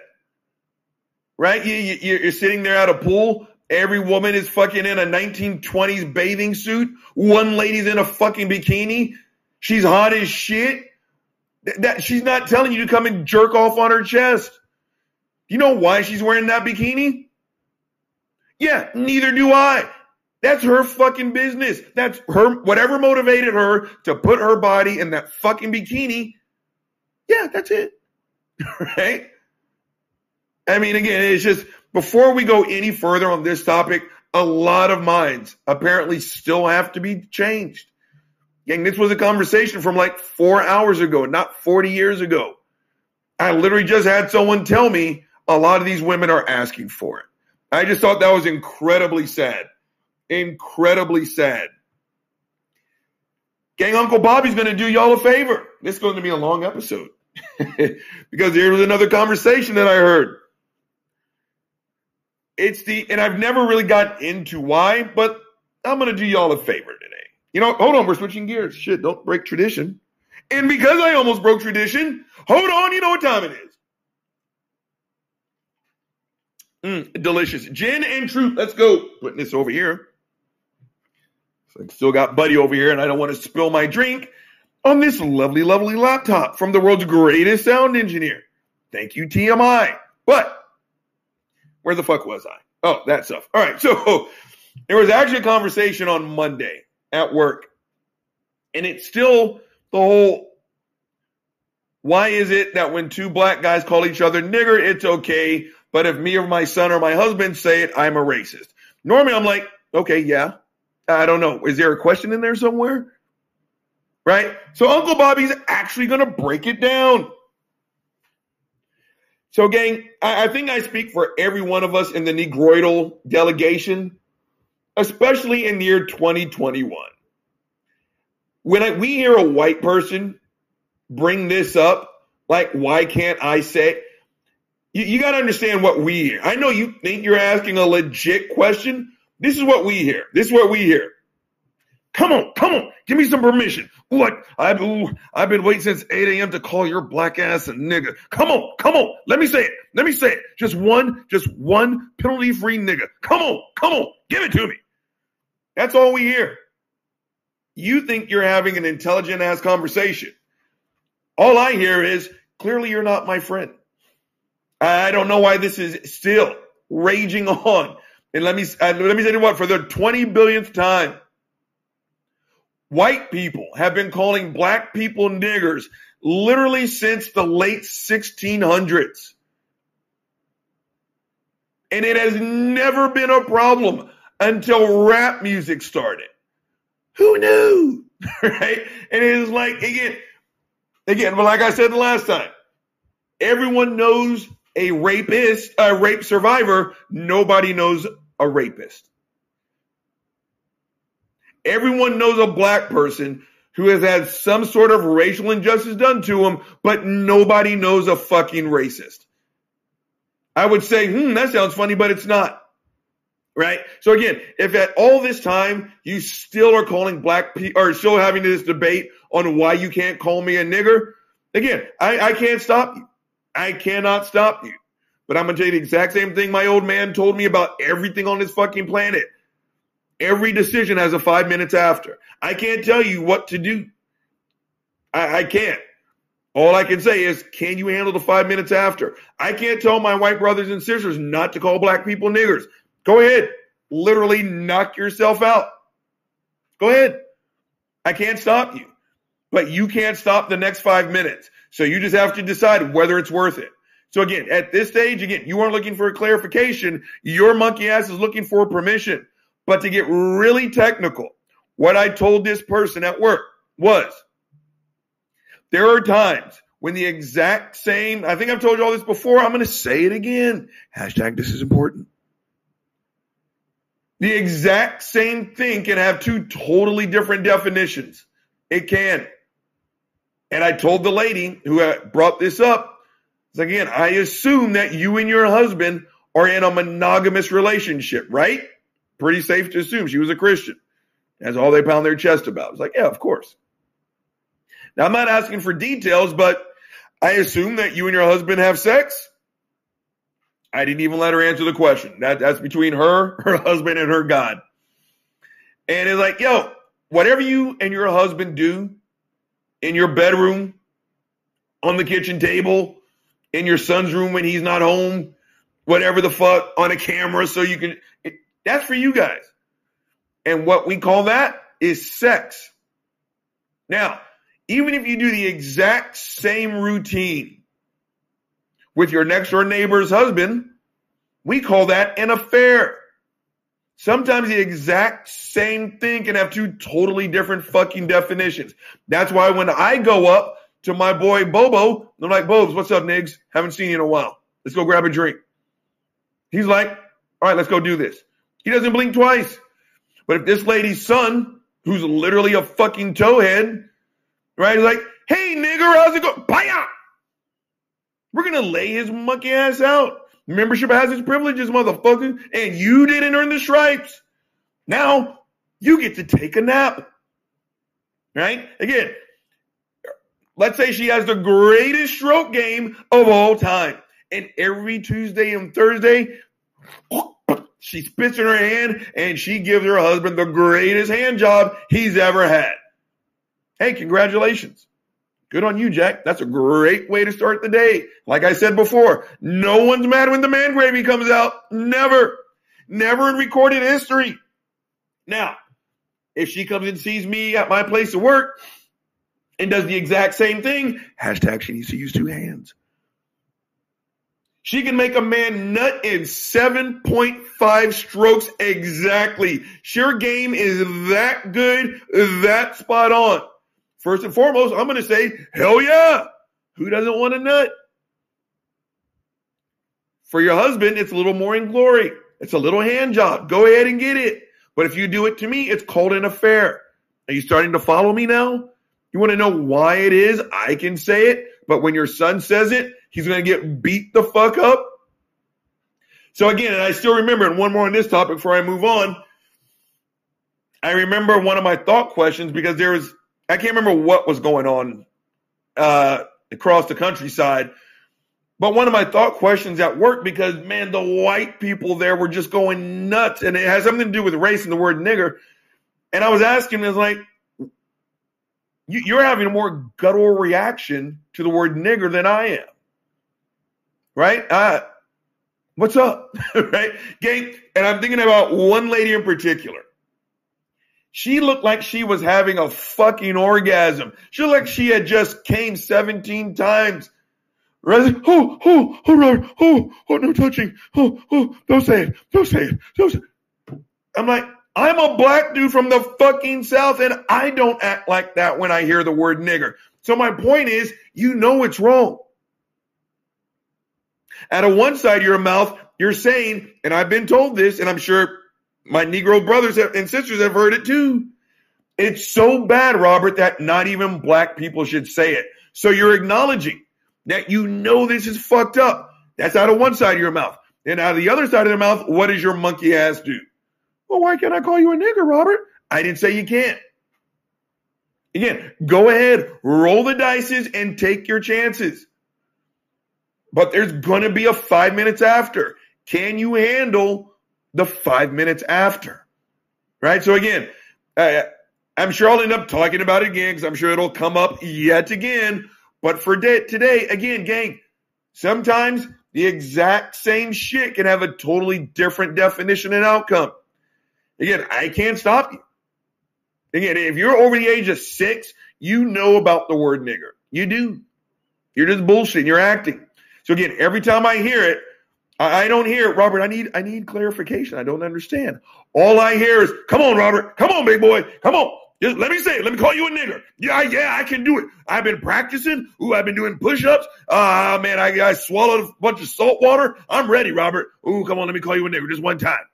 Right? You, you, you're sitting there at a pool. Every woman is fucking in a 1920s bathing suit. One lady's in a fucking bikini. She's hot as shit. That, she's not telling you to come and jerk off on her chest. You know why she's wearing that bikini? Yeah, neither do I. That's her fucking business. That's her, whatever motivated her to put her body in that fucking bikini. Yeah, that's it. right? I mean, again, it's just before we go any further on this topic, a lot of minds apparently still have to be changed. Gang, this was a conversation from like four hours ago, not 40 years ago. I literally just had someone tell me a lot of these women are asking for it. I just thought that was incredibly sad. Incredibly sad. Gang, Uncle Bobby's going to do y'all a favor. This is going to be a long episode because there was another conversation that I heard. It's the, and I've never really got into why, but I'm going to do y'all a favor today. You know, hold on, we're switching gears. Shit, don't break tradition. And because I almost broke tradition, hold on, you know what time it is. Mm, delicious. Gin and truth. Let's go. Putting this over here. So I still got Buddy over here, and I don't want to spill my drink on this lovely, lovely laptop from the world's greatest sound engineer. Thank you, TMI. But where the fuck was I? Oh, that stuff. All right. So there was actually a conversation on Monday at work, and it's still the whole why is it that when two black guys call each other nigger, it's okay, but if me or my son or my husband say it, I'm a racist? Normally, I'm like, okay, yeah. I don't know. Is there a question in there somewhere? Right? So Uncle Bobby's actually going to break it down. So, gang, I, I think I speak for every one of us in the Negroidal delegation, especially in the year 2021. When I, we hear a white person bring this up, like, why can't I say? You, you got to understand what we hear. I know you think you're asking a legit question. This is what we hear. This is what we hear. Come on, come on, give me some permission. What? I've ooh, I've been waiting since 8 a.m. to call your black ass a nigga. Come on, come on. Let me say it. Let me say it. Just one, just one penalty free nigga. Come on, come on. Give it to me. That's all we hear. You think you're having an intelligent ass conversation. All I hear is clearly you're not my friend. I don't know why this is still raging on. And let me uh, let me say you what for the 20 billionth time. White people have been calling black people niggers literally since the late 1600s. And it has never been a problem until rap music started. Who knew? right? And it is like, again, again, but like I said the last time, everyone knows a rapist, a rape survivor. Nobody knows a rapist. Everyone knows a black person who has had some sort of racial injustice done to him, but nobody knows a fucking racist. I would say, hmm, that sounds funny, but it's not. Right? So again, if at all this time you still are calling black people or still having this debate on why you can't call me a nigger, again, I, I can't stop you. I cannot stop you. But I'm gonna tell you the exact same thing my old man told me about everything on this fucking planet. Every decision has a five minutes after. I can't tell you what to do. I, I can't. All I can say is, can you handle the five minutes after? I can't tell my white brothers and sisters not to call black people niggers. Go ahead. Literally knock yourself out. Go ahead. I can't stop you. But you can't stop the next five minutes. So you just have to decide whether it's worth it. So again, at this stage, again, you aren't looking for a clarification. Your monkey ass is looking for permission. But to get really technical, what I told this person at work was there are times when the exact same, I think I've told you all this before, I'm going to say it again. Hashtag this is important. The exact same thing can have two totally different definitions. It can. And I told the lady who brought this up, again, I assume that you and your husband are in a monogamous relationship, right? Pretty safe to assume she was a Christian. That's all they pound their chest about. It's like, yeah, of course. Now, I'm not asking for details, but I assume that you and your husband have sex. I didn't even let her answer the question. That, that's between her, her husband, and her God. And it's like, yo, whatever you and your husband do in your bedroom, on the kitchen table, in your son's room when he's not home, whatever the fuck, on a camera so you can, it, that's for you guys. And what we call that is sex. Now, even if you do the exact same routine with your next door neighbor's husband, we call that an affair. Sometimes the exact same thing can have two totally different fucking definitions. That's why when I go up to my boy Bobo, I'm like, Bobs, what's up, Niggs? Haven't seen you in a while. Let's go grab a drink. He's like, all right, let's go do this. He doesn't blink twice. But if this lady's son, who's literally a fucking towhead, right, is like, hey, nigger, how's it going? Baya! We're going to lay his monkey ass out. Membership has its privileges, motherfucker. And you didn't earn the stripes. Now you get to take a nap. Right? Again, let's say she has the greatest stroke game of all time. And every Tuesday and Thursday, she spits in her hand and she gives her husband the greatest hand job he's ever had. Hey, congratulations. Good on you, Jack. That's a great way to start the day. Like I said before, no one's mad when the man gravy comes out. Never. Never in recorded history. Now, if she comes and sees me at my place of work and does the exact same thing, hashtag she needs to use two hands. She can make a man nut in 7.5 strokes exactly. Sure game is that good, that spot on. First and foremost, I'm going to say, hell yeah. Who doesn't want a nut? For your husband, it's a little more in glory. It's a little hand job. Go ahead and get it. But if you do it to me, it's called an affair. Are you starting to follow me now? You want to know why it is? I can say it, but when your son says it, he's going to get beat the fuck up. So again, and I still remember, and one more on this topic before I move on. I remember one of my thought questions because there was, I can't remember what was going on uh, across the countryside, but one of my thought questions at work because man, the white people there were just going nuts, and it has something to do with race and the word nigger. And I was asking, I was like, you, you're having a more guttural reaction to the word nigger than I am, right? Uh, what's up, right, gang? And I'm thinking about one lady in particular. She looked like she was having a fucking orgasm. She looked like she had just came 17 times. Right? Oh, oh, oh, Robert. Oh, oh, no touching. Oh, oh, don't say it. Don't say it. Don't say it. I'm like, I'm a black dude from the fucking South, and I don't act like that when I hear the word nigger. So my point is, you know it's wrong. Out of one side of your mouth, you're saying, and I've been told this, and I'm sure my Negro brothers and sisters have heard it too. It's so bad, Robert, that not even black people should say it. So you're acknowledging that you know this is fucked up. That's out of one side of your mouth. And out of the other side of the mouth, what does your monkey ass do? Well, why can't I call you a nigger, Robert? I didn't say you can't. Again, go ahead, roll the dices and take your chances. But there's going to be a five minutes after. Can you handle the five minutes after? Right? So again, uh, I'm sure I'll end up talking about it again because I'm sure it'll come up yet again. But for today, again, gang, sometimes the exact same shit can have a totally different definition and outcome. Again, I can't stop you. Again, if you're over the age of six, you know about the word nigger. You do. You're just bullshitting. You're acting. So again, every time I hear it, I, don't hear Robert. I need I need clarification. I don't understand. All I hear is, "Come on, Robert. Come on, big boy. Come on. Just let me say it. Let me call you a nigger. Yeah, yeah, I can do it. I've been practicing. Ooh, I've been doing push-ups. Ah, man, I, I swallowed a bunch of salt water. I'm ready, Robert. Ooh, come on, let me call you a nigger just one time.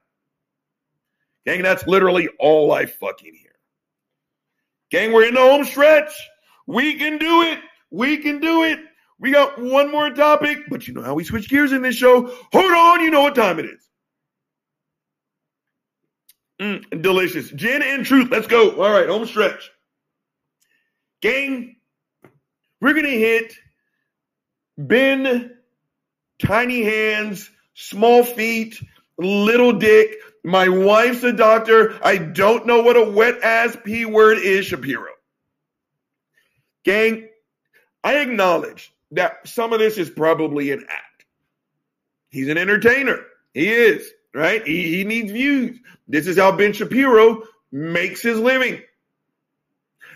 Gang, that's literally all I fucking hear. Gang, we're in the home stretch. We can do it. We can do it. We got one more topic, but you know how we switch gears in this show. Hold on, you know what time it is. Mm, delicious. Gin and truth. Let's go. All right, home stretch. Gang, we're going to hit Ben, tiny hands, small feet, little dick. My wife's a doctor. I don't know what a wet ass P word is, Shapiro. Gang, I acknowledge that some of this is probably an act. He's an entertainer. He is, right? He, he needs views. This is how Ben Shapiro makes his living.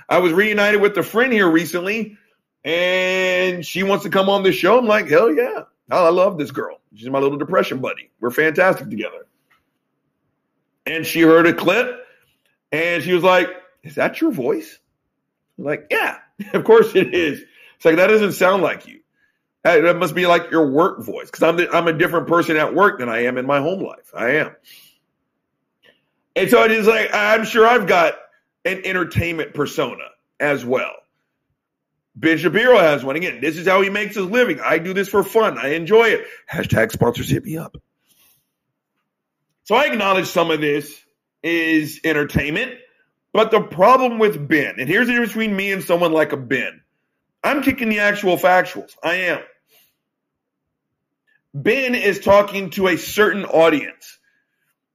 I was reunited with a friend here recently, and she wants to come on this show. I'm like, hell yeah. I love this girl. She's my little depression buddy. We're fantastic together. And she heard a clip, and she was like, Is that your voice? I'm like, yeah, of course it is. It's like, that doesn't sound like you. That must be like your work voice because I'm, the- I'm a different person at work than I am in my home life. I am. And so it is like, I'm sure I've got an entertainment persona as well. Ben Shapiro has one. Again, this is how he makes his living. I do this for fun. I enjoy it. Hashtag sponsors hit me up. So I acknowledge some of this is entertainment, but the problem with Ben, and here's the difference between me and someone like a Ben. I'm kicking the actual factuals. I am. Ben is talking to a certain audience.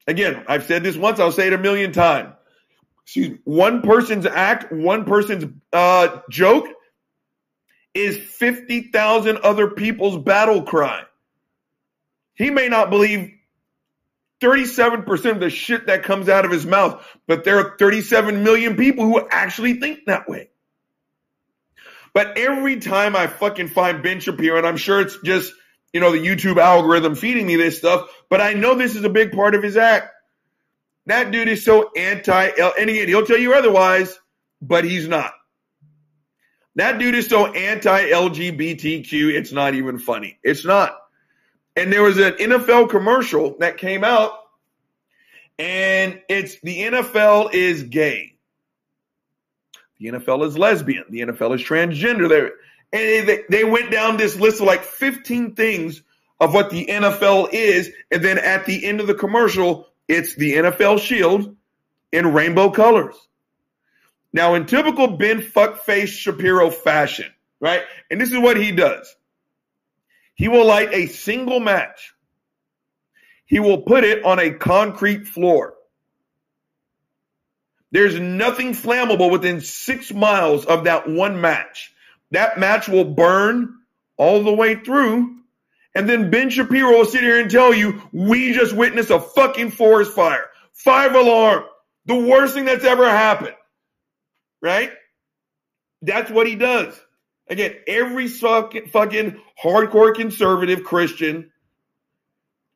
Again, I've said this once, I'll say it a million times. Excuse me. One person's act, one person's uh, joke is 50,000 other people's battle cry. He may not believe 37% of the shit that comes out of his mouth, but there are 37 million people who actually think that way. But every time I fucking find Ben Shapiro, and I'm sure it's just, you know, the YouTube algorithm feeding me this stuff, but I know this is a big part of his act. That dude is so anti, and again, he'll tell you otherwise, but he's not. That dude is so anti LGBTQ, it's not even funny. It's not. And there was an NFL commercial that came out, and it's the NFL is gay. The NFL is lesbian. The NFL is transgender. They're, and they, they went down this list of like 15 things of what the NFL is. And then at the end of the commercial, it's the NFL shield in rainbow colors. Now, in typical Ben Fuckface Shapiro fashion, right? And this is what he does. He will light a single match. He will put it on a concrete floor. There's nothing flammable within six miles of that one match. That match will burn all the way through. And then Ben Shapiro will sit here and tell you, we just witnessed a fucking forest fire. Five alarm. The worst thing that's ever happened. Right? That's what he does. Again, every fucking, hardcore conservative Christian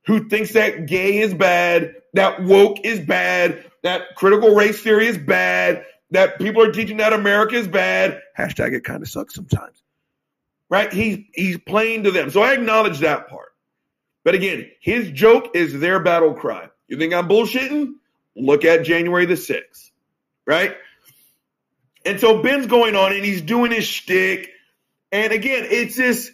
who thinks that gay is bad, that woke is bad, that critical race theory is bad, that people are teaching that America is bad. Hashtag it kind of sucks sometimes. Right? He's he's playing to them. So I acknowledge that part. But again, his joke is their battle cry. You think I'm bullshitting? Look at January the 6th. Right? And so Ben's going on and he's doing his shtick. And again, it's this,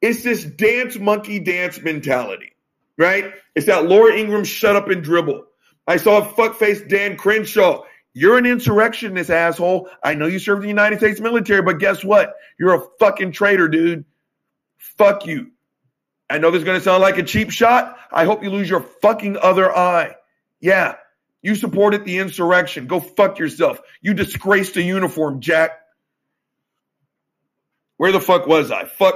it's this dance monkey dance mentality, right? It's that Laura Ingraham shut up and dribble. I saw a fuckface Dan Crenshaw. You're an insurrectionist, asshole. I know you served in the United States military, but guess what? You're a fucking traitor, dude. Fuck you. I know this is going to sound like a cheap shot. I hope you lose your fucking other eye. Yeah, you supported the insurrection. Go fuck yourself. You disgraced the uniform, Jack. Where the fuck was I? Fuck.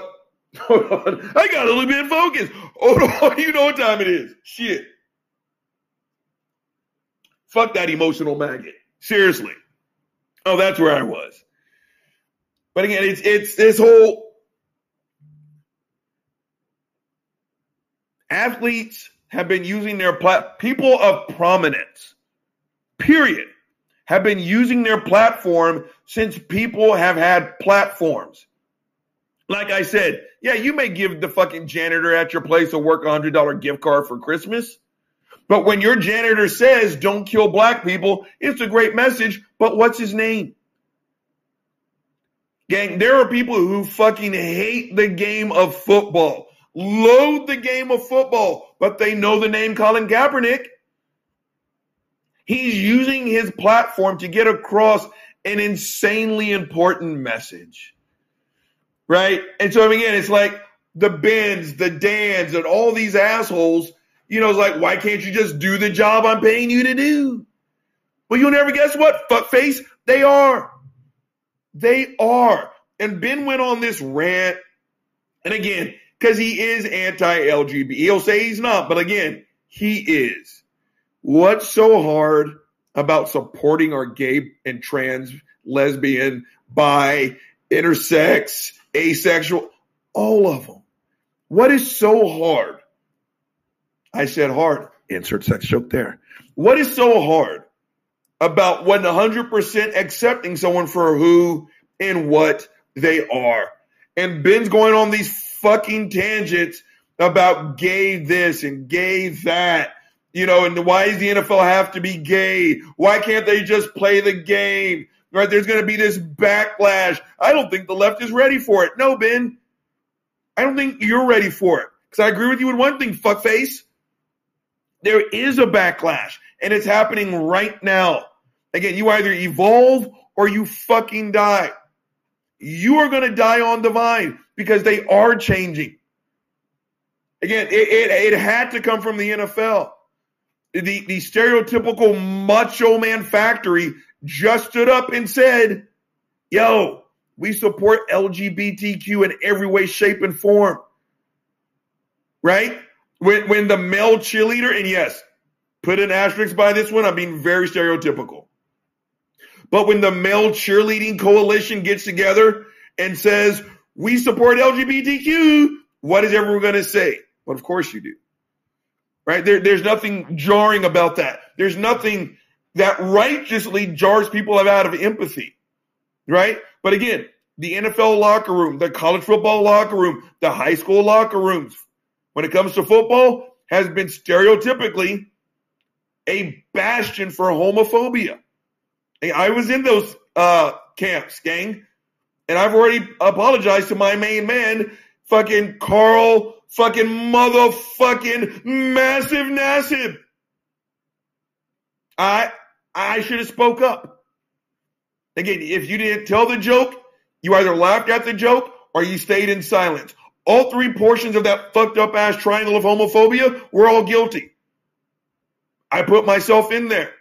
I got a little bit of focus. On. You know what time it is. Shit. Fuck that emotional maggot. Seriously. Oh, that's where I was. But again, it's it's this whole athletes have been using their plat people of prominence, period, have been using their platform since people have had platforms. Like I said, yeah, you may give the fucking janitor at your place a work a hundred dollar gift card for Christmas. But when your janitor says don't kill black people, it's a great message. But what's his name? Gang, there are people who fucking hate the game of football, loathe the game of football, but they know the name Colin Kaepernick. He's using his platform to get across an insanely important message. Right? And so again, it's like the Bens, the Dans, and all these assholes, you know, it's like, why can't you just do the job I'm paying you to do? Well, you'll never guess what, fuckface, they are. They are. And Ben went on this rant. And again, because he is anti LGBT. He'll say he's not, but again, he is. What's so hard about supporting our gay and trans, lesbian, bi, intersex, asexual, all of them? What is so hard? I said hard. Insert sex joke there. What is so hard about 100% accepting someone for who and what they are? And Ben's going on these fucking tangents about gay this and gay that. You know, and why does the NFL have to be gay? Why can't they just play the game? Right? There's going to be this backlash. I don't think the left is ready for it. No, Ben. I don't think you're ready for it. Because I agree with you in one thing, fuckface. There is a backlash, and it's happening right now. Again, you either evolve or you fucking die. You are going to die on the vine because they are changing. Again, it, it, it had to come from the NFL. The, the stereotypical macho man factory just stood up and said, yo, we support LGBTQ in every way, shape, and form. Right? When, when the male cheerleader, and yes, put an asterisk by this one, I'm being very stereotypical. But when the male cheerleading coalition gets together and says, we support LGBTQ, what is everyone going to say? Well, of course you do. Right? There, there's nothing jarring about that. There's nothing that righteously jars people out of empathy. Right? But again, the NFL locker room, the college football locker room, the high school locker rooms, when it comes to football, has been stereotypically a bastion for homophobia. I was in those uh, camps, gang, and I've already apologized to my main man, fucking Carl, fucking motherfucking massive Nassib. I I should have spoke up. Again, if you didn't tell the joke, you either laughed at the joke or you stayed in silence. All three portions of that fucked up ass triangle of homophobia were all guilty. I put myself in there.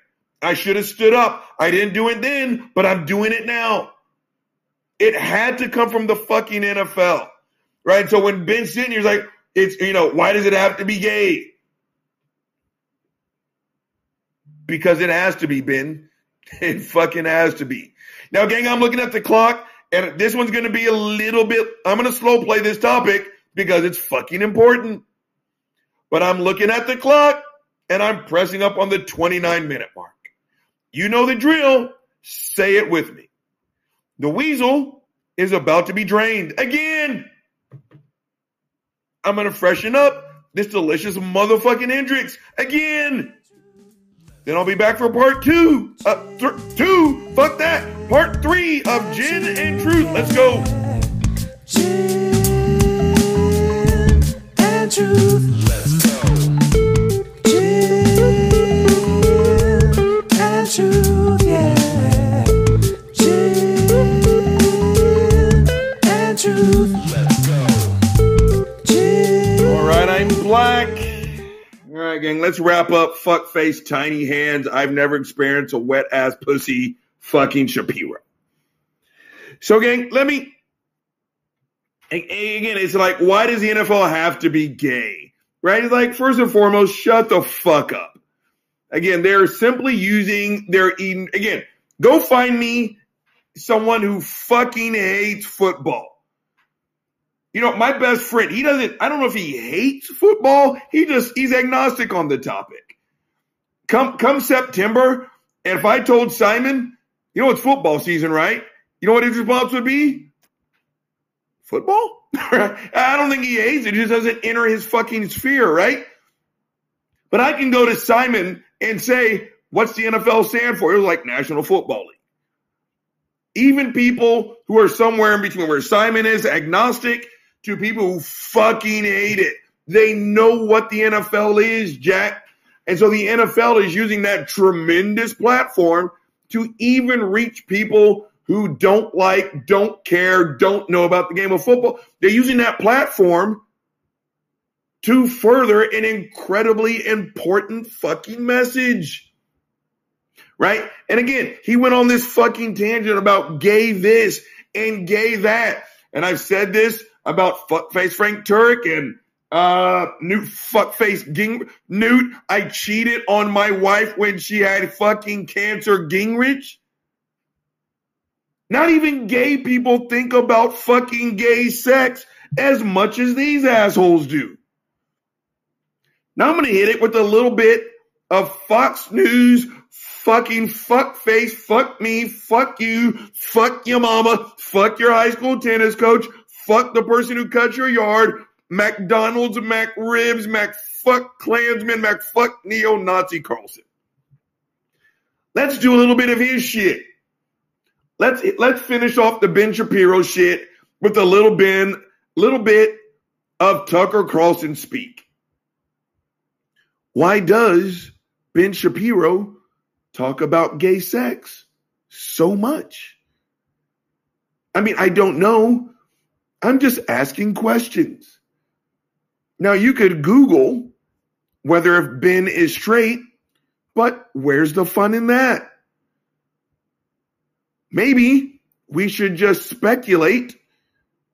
I should have stood up. I didn't do it then, but I'm doing it now. It had to come from the fucking NFL. Right? So when Ben Senior's like, it's, you know, why does it have to be gay? Because it has to be, Ben. It fucking has to be. Now, gang, I'm looking at the clock, and this one's going to be a little bit, I'm going to slow play this topic because it's fucking important. But I'm looking at the clock, and I'm pressing up on the 29 minute mark. You know the drill. Say it with me. The weasel is about to be drained again. I'm going to freshen up this delicious motherfucking Hendrick's again. Then I'll be back for part two. Uh, th- two. Fuck that. Part three of Gin and Truth. Let's go. Gin and truth. Right, gang, let's wrap up. Fuck face, tiny hands. I've never experienced a wet ass pussy fucking Shapiro. So, gang, let me. Again, it's like, why does the NFL have to be gay? Right? It's like, first and foremost, shut the fuck up. Again, they're simply using their. Again, go find me someone who fucking hates football. You know, my best friend, he doesn't, I don't know if he hates football. He just, he's agnostic on the topic. Come, come September, and if I told Simon, you know, it's football season, right? You know what his response would be? Football? I don't think he hates it. It just doesn't enter his fucking sphere, right? But I can go to Simon and say, what's the NFL stand for? It was like National Football League. even people who are somewhere in between where Simon is agnostic to people who fucking hate it. They know what the NFL is, Jack. And so the NFL is using that tremendous platform to even reach people who don't like, don't care, don't know about the game of football. They're using that platform to further an incredibly important fucking message. Right? And again, he went on this fucking tangent about gay this and gay that. And I've said this about fuckface Frank Turek and uh, Newt fuckface Ging Newt. I cheated on my wife when she had fucking cancer. Gingrich. Not even gay people think about fucking gay sex as much as these assholes do. Now I'm gonna hit it with a little bit of Fox News fucking fuck face, fuck me, fuck you, fuck your mama, fuck your high school tennis coach, fuck the person who cut your yard, McDonald's, McRibs, McFuck Klansman, McFuck neo-Nazi Carlson. Let's do a little bit of his shit. Let's let's finish off the Ben Shapiro shit with a little bit, little bit of Tucker Carlson speak. Why does Ben Shapiro talk about gay sex so much? I mean, I don't know. I'm just asking questions. Now, you could Google whether if Ben is straight, but where's the fun in that? Maybe we should just speculate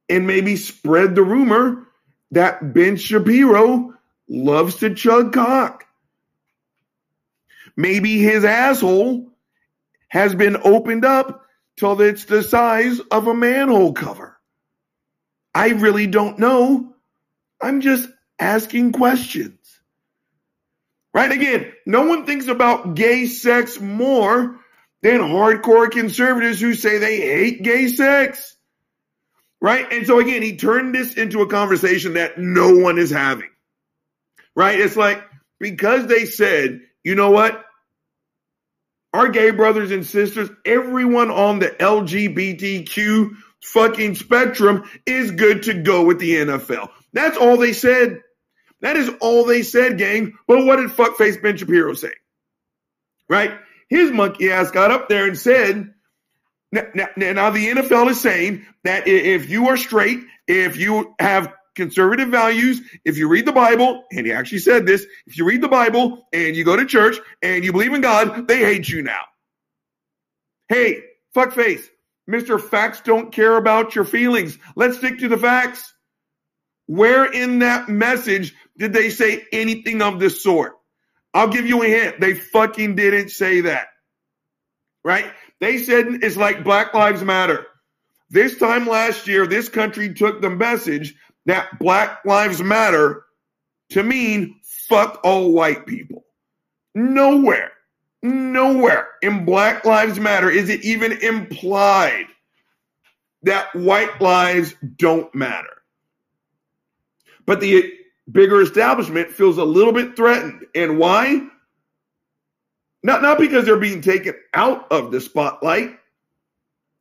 and maybe spread the rumor that Ben Shapiro loves to chug cock. Maybe his asshole has been opened up till it's the size of a manhole cover. I really don't know. I'm just asking questions. Right? Again, no one thinks about gay sex more than hardcore conservatives who say they hate gay sex. Right? And so again, he turned this into a conversation that no one is having. Right? It's like, because they said, you know what? Our gay brothers and sisters, everyone on the LGBTQ fucking spectrum is good to go with the NFL. That's all they said. That is all they said, gang. But what did fuckface Ben Shapiro say? Right? His monkey ass got up there and said, now, now, now the NFL is saying that if you are straight, if you have conservative values, if you read the Bible, and he actually said this, if you read the Bible and you go to church and you believe in God, they hate you now. Hey, fuckface, Mr. Facts don't care about your feelings. Let's stick to the facts. Where in that message did they say anything of this sort? I'll give you a hint. They fucking didn't say that. Right? They said it's like Black Lives Matter. This time last year, this country took the message that Black Lives Matter to mean fuck all white people. Nowhere, nowhere in Black Lives Matter is it even implied that white lives don't matter. But the bigger establishment feels a little bit threatened. And why? Not, not because they're being taken out of the spotlight,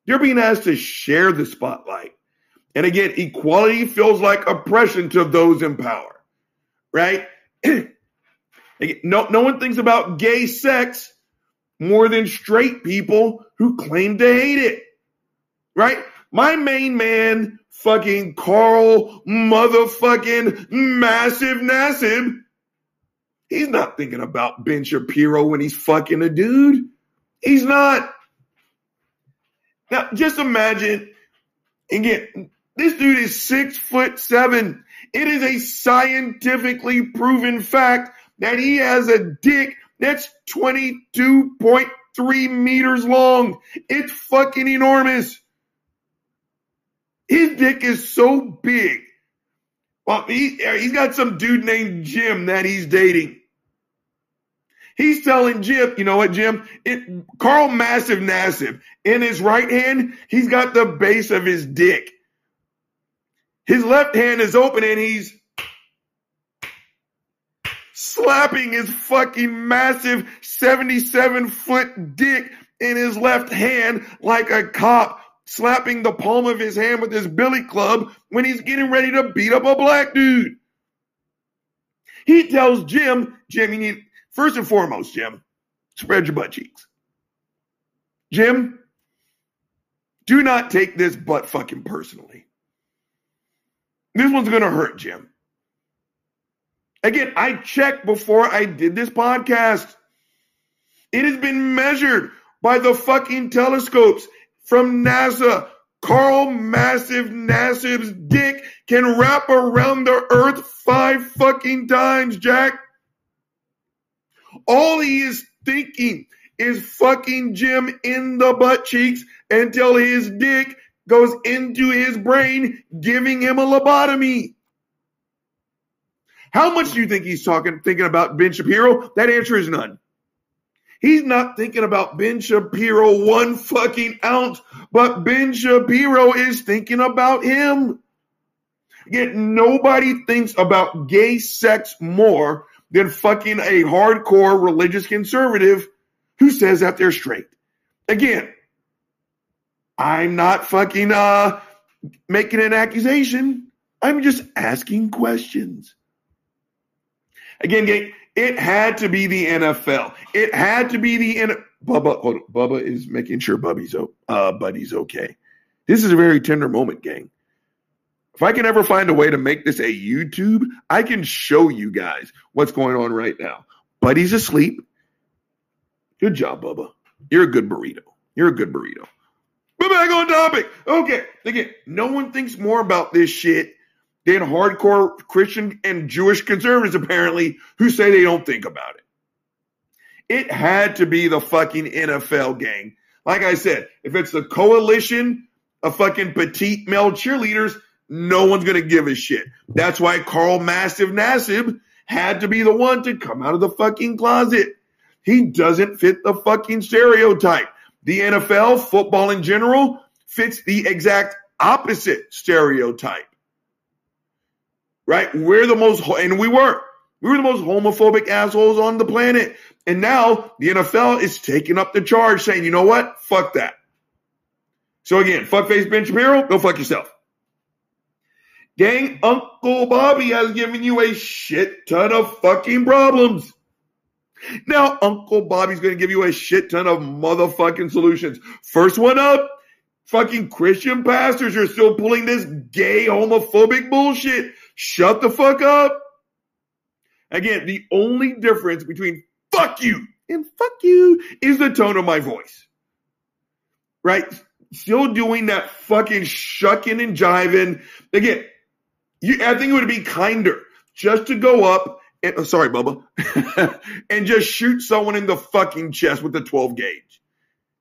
they're being asked to share the spotlight. And again, equality feels like oppression to those in power, right? no, no one thinks about gay sex more than straight people who claim to hate it, right? My main man, fucking Carl motherfucking massive Nassib, he's not thinking about Ben Shapiro when he's fucking a dude. He's not. Now, just imagine, again, this dude is six foot seven. It is a scientifically proven fact that he has a dick that's 22.3 meters long. It's fucking enormous. His dick is so big. Well, he, uh, he's got some dude named Jim that he's dating. He's telling Jim, you know what, Jim? It, Carl Massive Nassib, in his right hand, he's got the base of his dick. His left hand is open and he's slapping his fucking massive 77 foot dick in his left hand like a cop slapping the palm of his hand with his billy club when he's getting ready to beat up a black dude. He tells Jim, Jim, you need, first and foremost, Jim, spread your butt cheeks. Jim, do not take this butt fucking personally. This one's going to hurt, Jim. Again, I checked before I did this podcast. It has been measured by the fucking telescopes from NASA. Carl Massive Nassib's dick can wrap around the earth five fucking times, Jack. All he is thinking is fucking Jim in the butt cheeks until his dick goes into his brain, giving him a lobotomy. How much do you think he's talking, thinking about Ben Shapiro? That answer is none. He's not thinking about Ben Shapiro one fucking ounce, but Ben Shapiro is thinking about him. Yet nobody thinks about gay sex more than fucking a hardcore religious conservative who says that they're straight. Again, I'm not fucking uh making an accusation. I'm just asking questions. Again, gang, it had to be the NFL. It had to be the N- Bubba. Hold on. Bubba is making sure Bubby's uh, Buddy's okay. This is a very tender moment, gang. If I can ever find a way to make this a YouTube, I can show you guys what's going on right now. Buddy's asleep. Good job, Bubba. You're a good burrito. You're a good burrito. But back on topic. Okay. Again, no one thinks more about this shit than hardcore Christian and Jewish conservatives, apparently, who say they don't think about it. It had to be the fucking NFL gang. Like I said, if it's the coalition of fucking petite male cheerleaders, no one's going to give a shit. That's why Carl Massive Nassib had to be the one to come out of the fucking closet. He doesn't fit the fucking stereotype. The NFL, football in general, fits the exact opposite stereotype right? We're the most, and we were, we were the most homophobic assholes on the planet. And now the NFL is taking up the charge saying, you know what? Fuck that. So again, fuck face Ben Shapiro, go fuck yourself. Gang, Uncle Bobby has given you a shit ton of fucking problems. Now, Uncle Bobby's going to give you a shit ton of motherfucking solutions. First one up, fucking Christian pastors are still pulling this gay homophobic bullshit. Shut the fuck up. Again, the only difference between fuck you and fuck you is the tone of my voice. Right? Still doing that fucking shucking and jiving. Again, you, I think it would be kinder just to go up and, oh, sorry, Bubba, and just shoot someone in the fucking chest with a 12 gauge.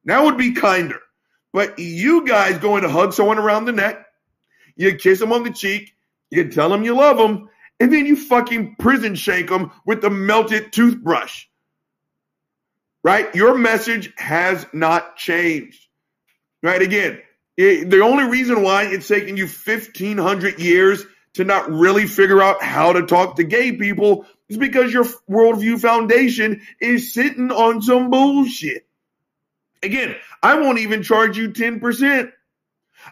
That would be kinder. But you guys going to hug someone around the neck, you kiss them on the cheek, you tell them you love them, and then you fucking prison shake them with the melted toothbrush. Right? Your message has not changed. Right? Again, it, the only reason why it's taken you 1500 years to not really figure out how to talk to gay people is because your worldview foundation is sitting on some bullshit. Again, I won't even charge you 10%.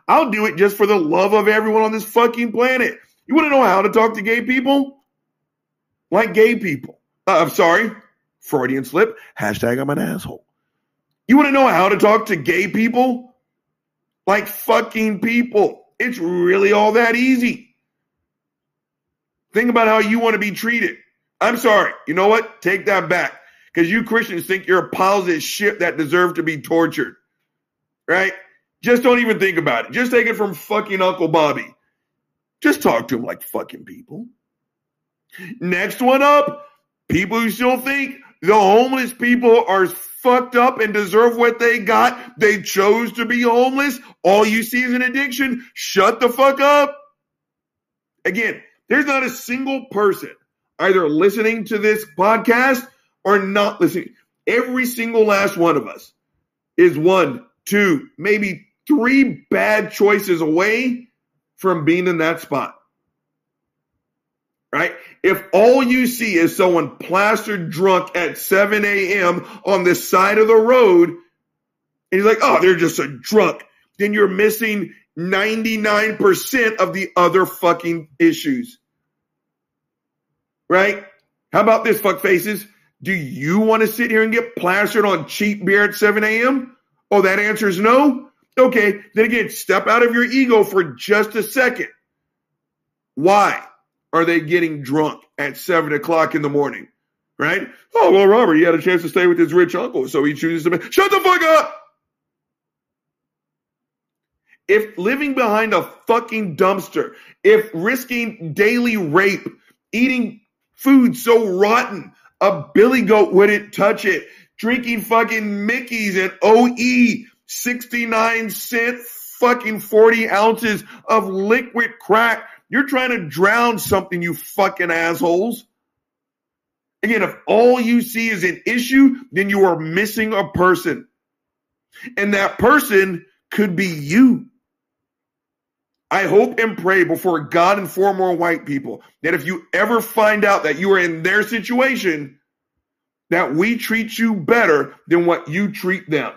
I'll do it just for the love of everyone on this fucking planet. You want to know how to talk to gay people? Like gay people. Uh, I'm sorry, Freudian slip. Hashtag I'm an asshole. You want to know how to talk to gay people? Like fucking people. It's really all that easy. Think about how you want to be treated. I'm sorry. You know what? Take that back. Because you Christians think you're piles of shit that deserve to be tortured. Right? Just don't even think about it. Just take it from fucking Uncle Bobby. Just talk to them like fucking people. Next one up, people who still think the homeless people are fucked up and deserve what they got. They chose to be homeless. All you see is an addiction. Shut the fuck up. Again, there's not a single person either listening to this podcast or not listening. Every single last one of us is one, two, maybe three bad choices away from being in that spot. Right? If all you see is someone plastered drunk at 7 a.m. on the side of the road, And he's like, oh, they're just a drunk. Then you're missing 99% of the other fucking issues. Right? How about this, fuck faces? Do you want to sit here and get plastered on cheap beer at 7 a.m.? Oh, that answer is no? Okay, then again, step out of your ego for just a second. Why are they getting drunk at 7 o'clock in the morning? Right? Oh, well, Robert, he had a chance to stay with his rich uncle, so he chooses to. Be shut the fuck up! If living behind a fucking dumpster, if risking daily rape, eating food so rotten, a billy goat wouldn't touch it, drinking fucking Mickey's and OE 69 cent fucking 40 ounces of liquid crack. You're trying to drown something, you fucking assholes. Again, if all you see is an issue, then you are missing a person. And that person could be you. I hope and pray before God and four more white people that if you ever find out that you are in their situation, that we treat you better than what you treat them.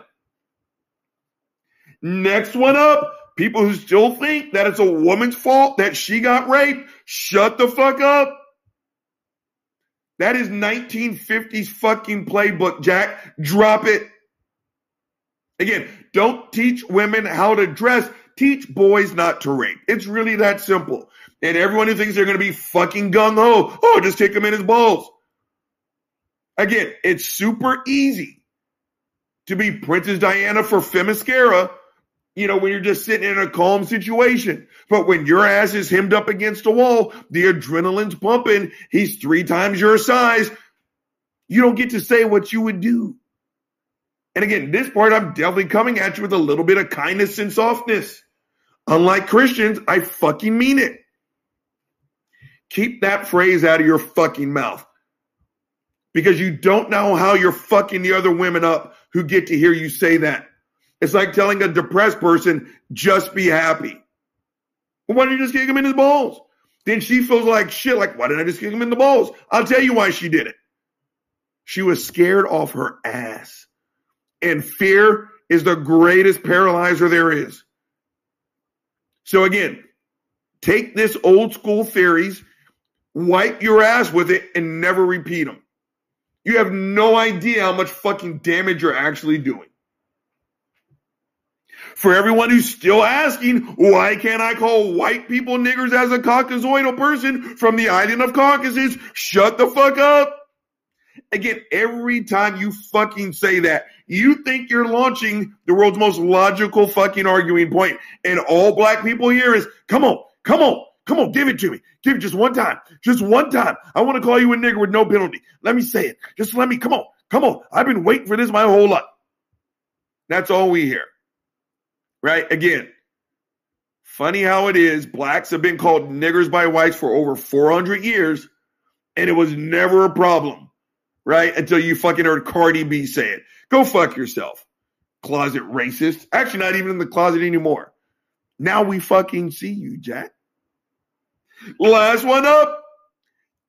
Next one up, people who still think that it's a woman's fault that she got raped, shut the fuck up. That is 1950s fucking playbook, Jack. Drop it. Again, don't teach women how to dress. Teach boys not to rape. It's really that simple. And everyone who thinks they're going to be fucking gung ho, oh, just kick him in his balls. Again, it's super easy to be Princess Diana for Themyscira, you know, when you're just sitting in a calm situation. But when your ass is hemmed up against a wall, the adrenaline's pumping, he's three times your size, you don't get to say what you would do. And again, this part, I'm definitely coming at you with a little bit of kindness and softness. Unlike Christians, I fucking mean it. Keep that phrase out of your fucking mouth because you don't know how you're fucking the other women up who get to hear you say that. It's like telling a depressed person, just be happy. Well, why don't you just kick him in his balls? Then she feels like shit, like, why didn't I just kick him in the balls? I'll tell you why she did it. She was scared off her ass. And fear is the greatest paralyzer there is. So again, take this old school theories, wipe your ass with it, and never repeat them. You have no idea how much fucking damage you're actually doing. For everyone who's still asking, why can't I call white people niggers as a Caucasoidal person from the island of Caucasus? Shut the fuck up. Again, every time you fucking say that, you think you're launching the world's most logical fucking arguing point. And all black people here is, come on, come on, come on, give it to me. Give it just one time. Just one time. I want to call you a nigger with no penalty. Let me say it. Just let me, come on, come on. I've been waiting for this my whole life. That's all we hear. Right? Again, funny how it is. Blacks have been called niggers by whites for over 400 years, and it was never a problem right? Until you fucking heard Cardi B say it. Go fuck yourself. Closet racist. Actually, not even in the closet anymore. Now we fucking see you, Jack. Last one up.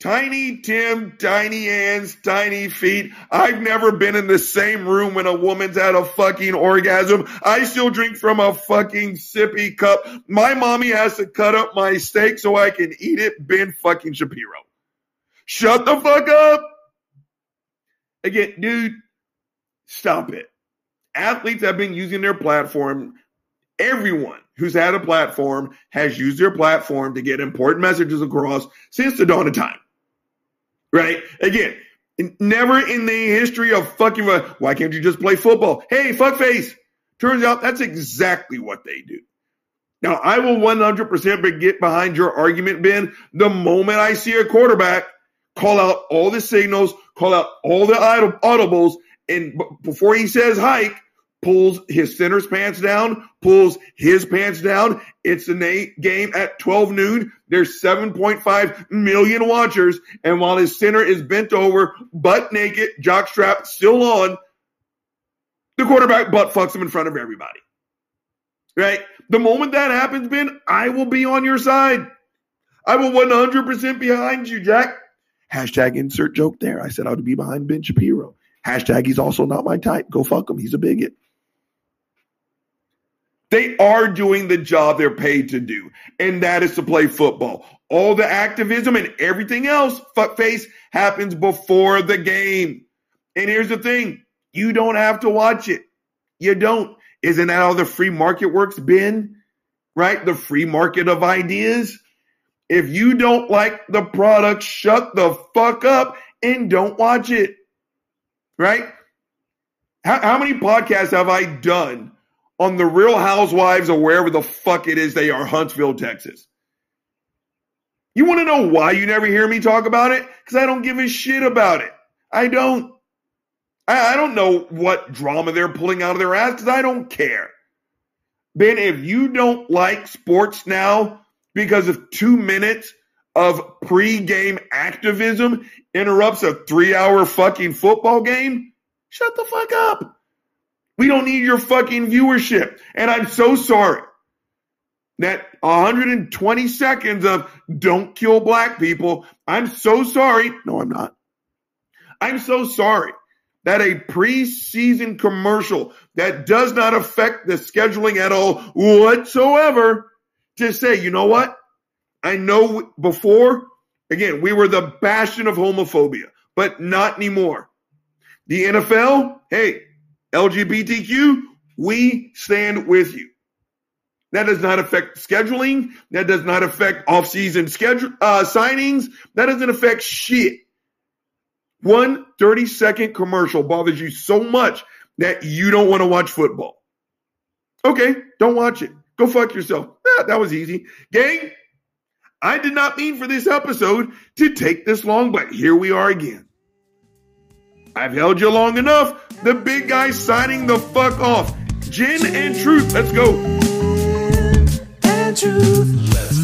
Tiny Tim, tiny hands, tiny feet. I've never been in the same room when a woman's had a fucking orgasm. I still drink from a fucking sippy cup. My mommy has to cut up my steak so I can eat it. Ben fucking Shapiro. Shut the fuck up. Again, dude, stop it. Athletes have been using their platform. Everyone who's had a platform has used their platform to get important messages across since the dawn of time. Right? Again, never in the history of fucking, why can't you just play football? Hey, fuckface. Turns out that's exactly what they do. Now, I will 100% get behind your argument, Ben, the moment I see a quarterback call out all the signals, call out all the audibles, and before he says hike, pulls his center's pants down, pulls his pants down. It's a game at 12 noon. There's 7.5 million watchers. And while his center is bent over, butt naked, jockstrap still on, the quarterback butt fucks him in front of everybody. Right? The moment that happens, Ben, I will be on your side. I will 100% behind you, Jack. Hashtag insert joke there. I said I would be behind Ben Shapiro. Hashtag he's also not my type. Go fuck him. He's a bigot. They are doing the job they're paid to do, and that is to play football. All the activism and everything else, fuckface, happens before the game. And here's the thing you don't have to watch it. You don't. Isn't that how the free market works, Ben? Right? The free market of ideas. If you don't like the product, shut the fuck up and don't watch it. Right? How, how many podcasts have I done on the Real Housewives or wherever the fuck it is they are, Huntsville, Texas? You want to know why you never hear me talk about it? Because I don't give a shit about it. I don't. I, I don't know what drama they're pulling out of their ass because I don't care. Ben, if you don't like sports now because of two minutes of pre-game activism interrupts a three-hour fucking football game, shut the fuck up. We don't need your fucking viewership. And I'm so sorry that 120 seconds of don't kill black people. I'm so sorry. No, I'm not. I'm so sorry that a preseason commercial that does not affect the scheduling at all whatsoever to say, you know what? I know before, again, we were the bastion of homophobia, but not anymore. The NFL, hey, LGBTQ, we stand with you. That does not affect scheduling. That does not affect off-season schedule uh, signings. That doesn't affect shit. One 30 second commercial bothers you so much that you don't want to watch football. Okay, don't watch it. Go fuck yourself. Ah, that was easy. Gang, I did not mean for this episode to take this long, but here we are again. I've held you long enough. The big guy signing the fuck off. Gin and truth. Let's go. and truth. Let's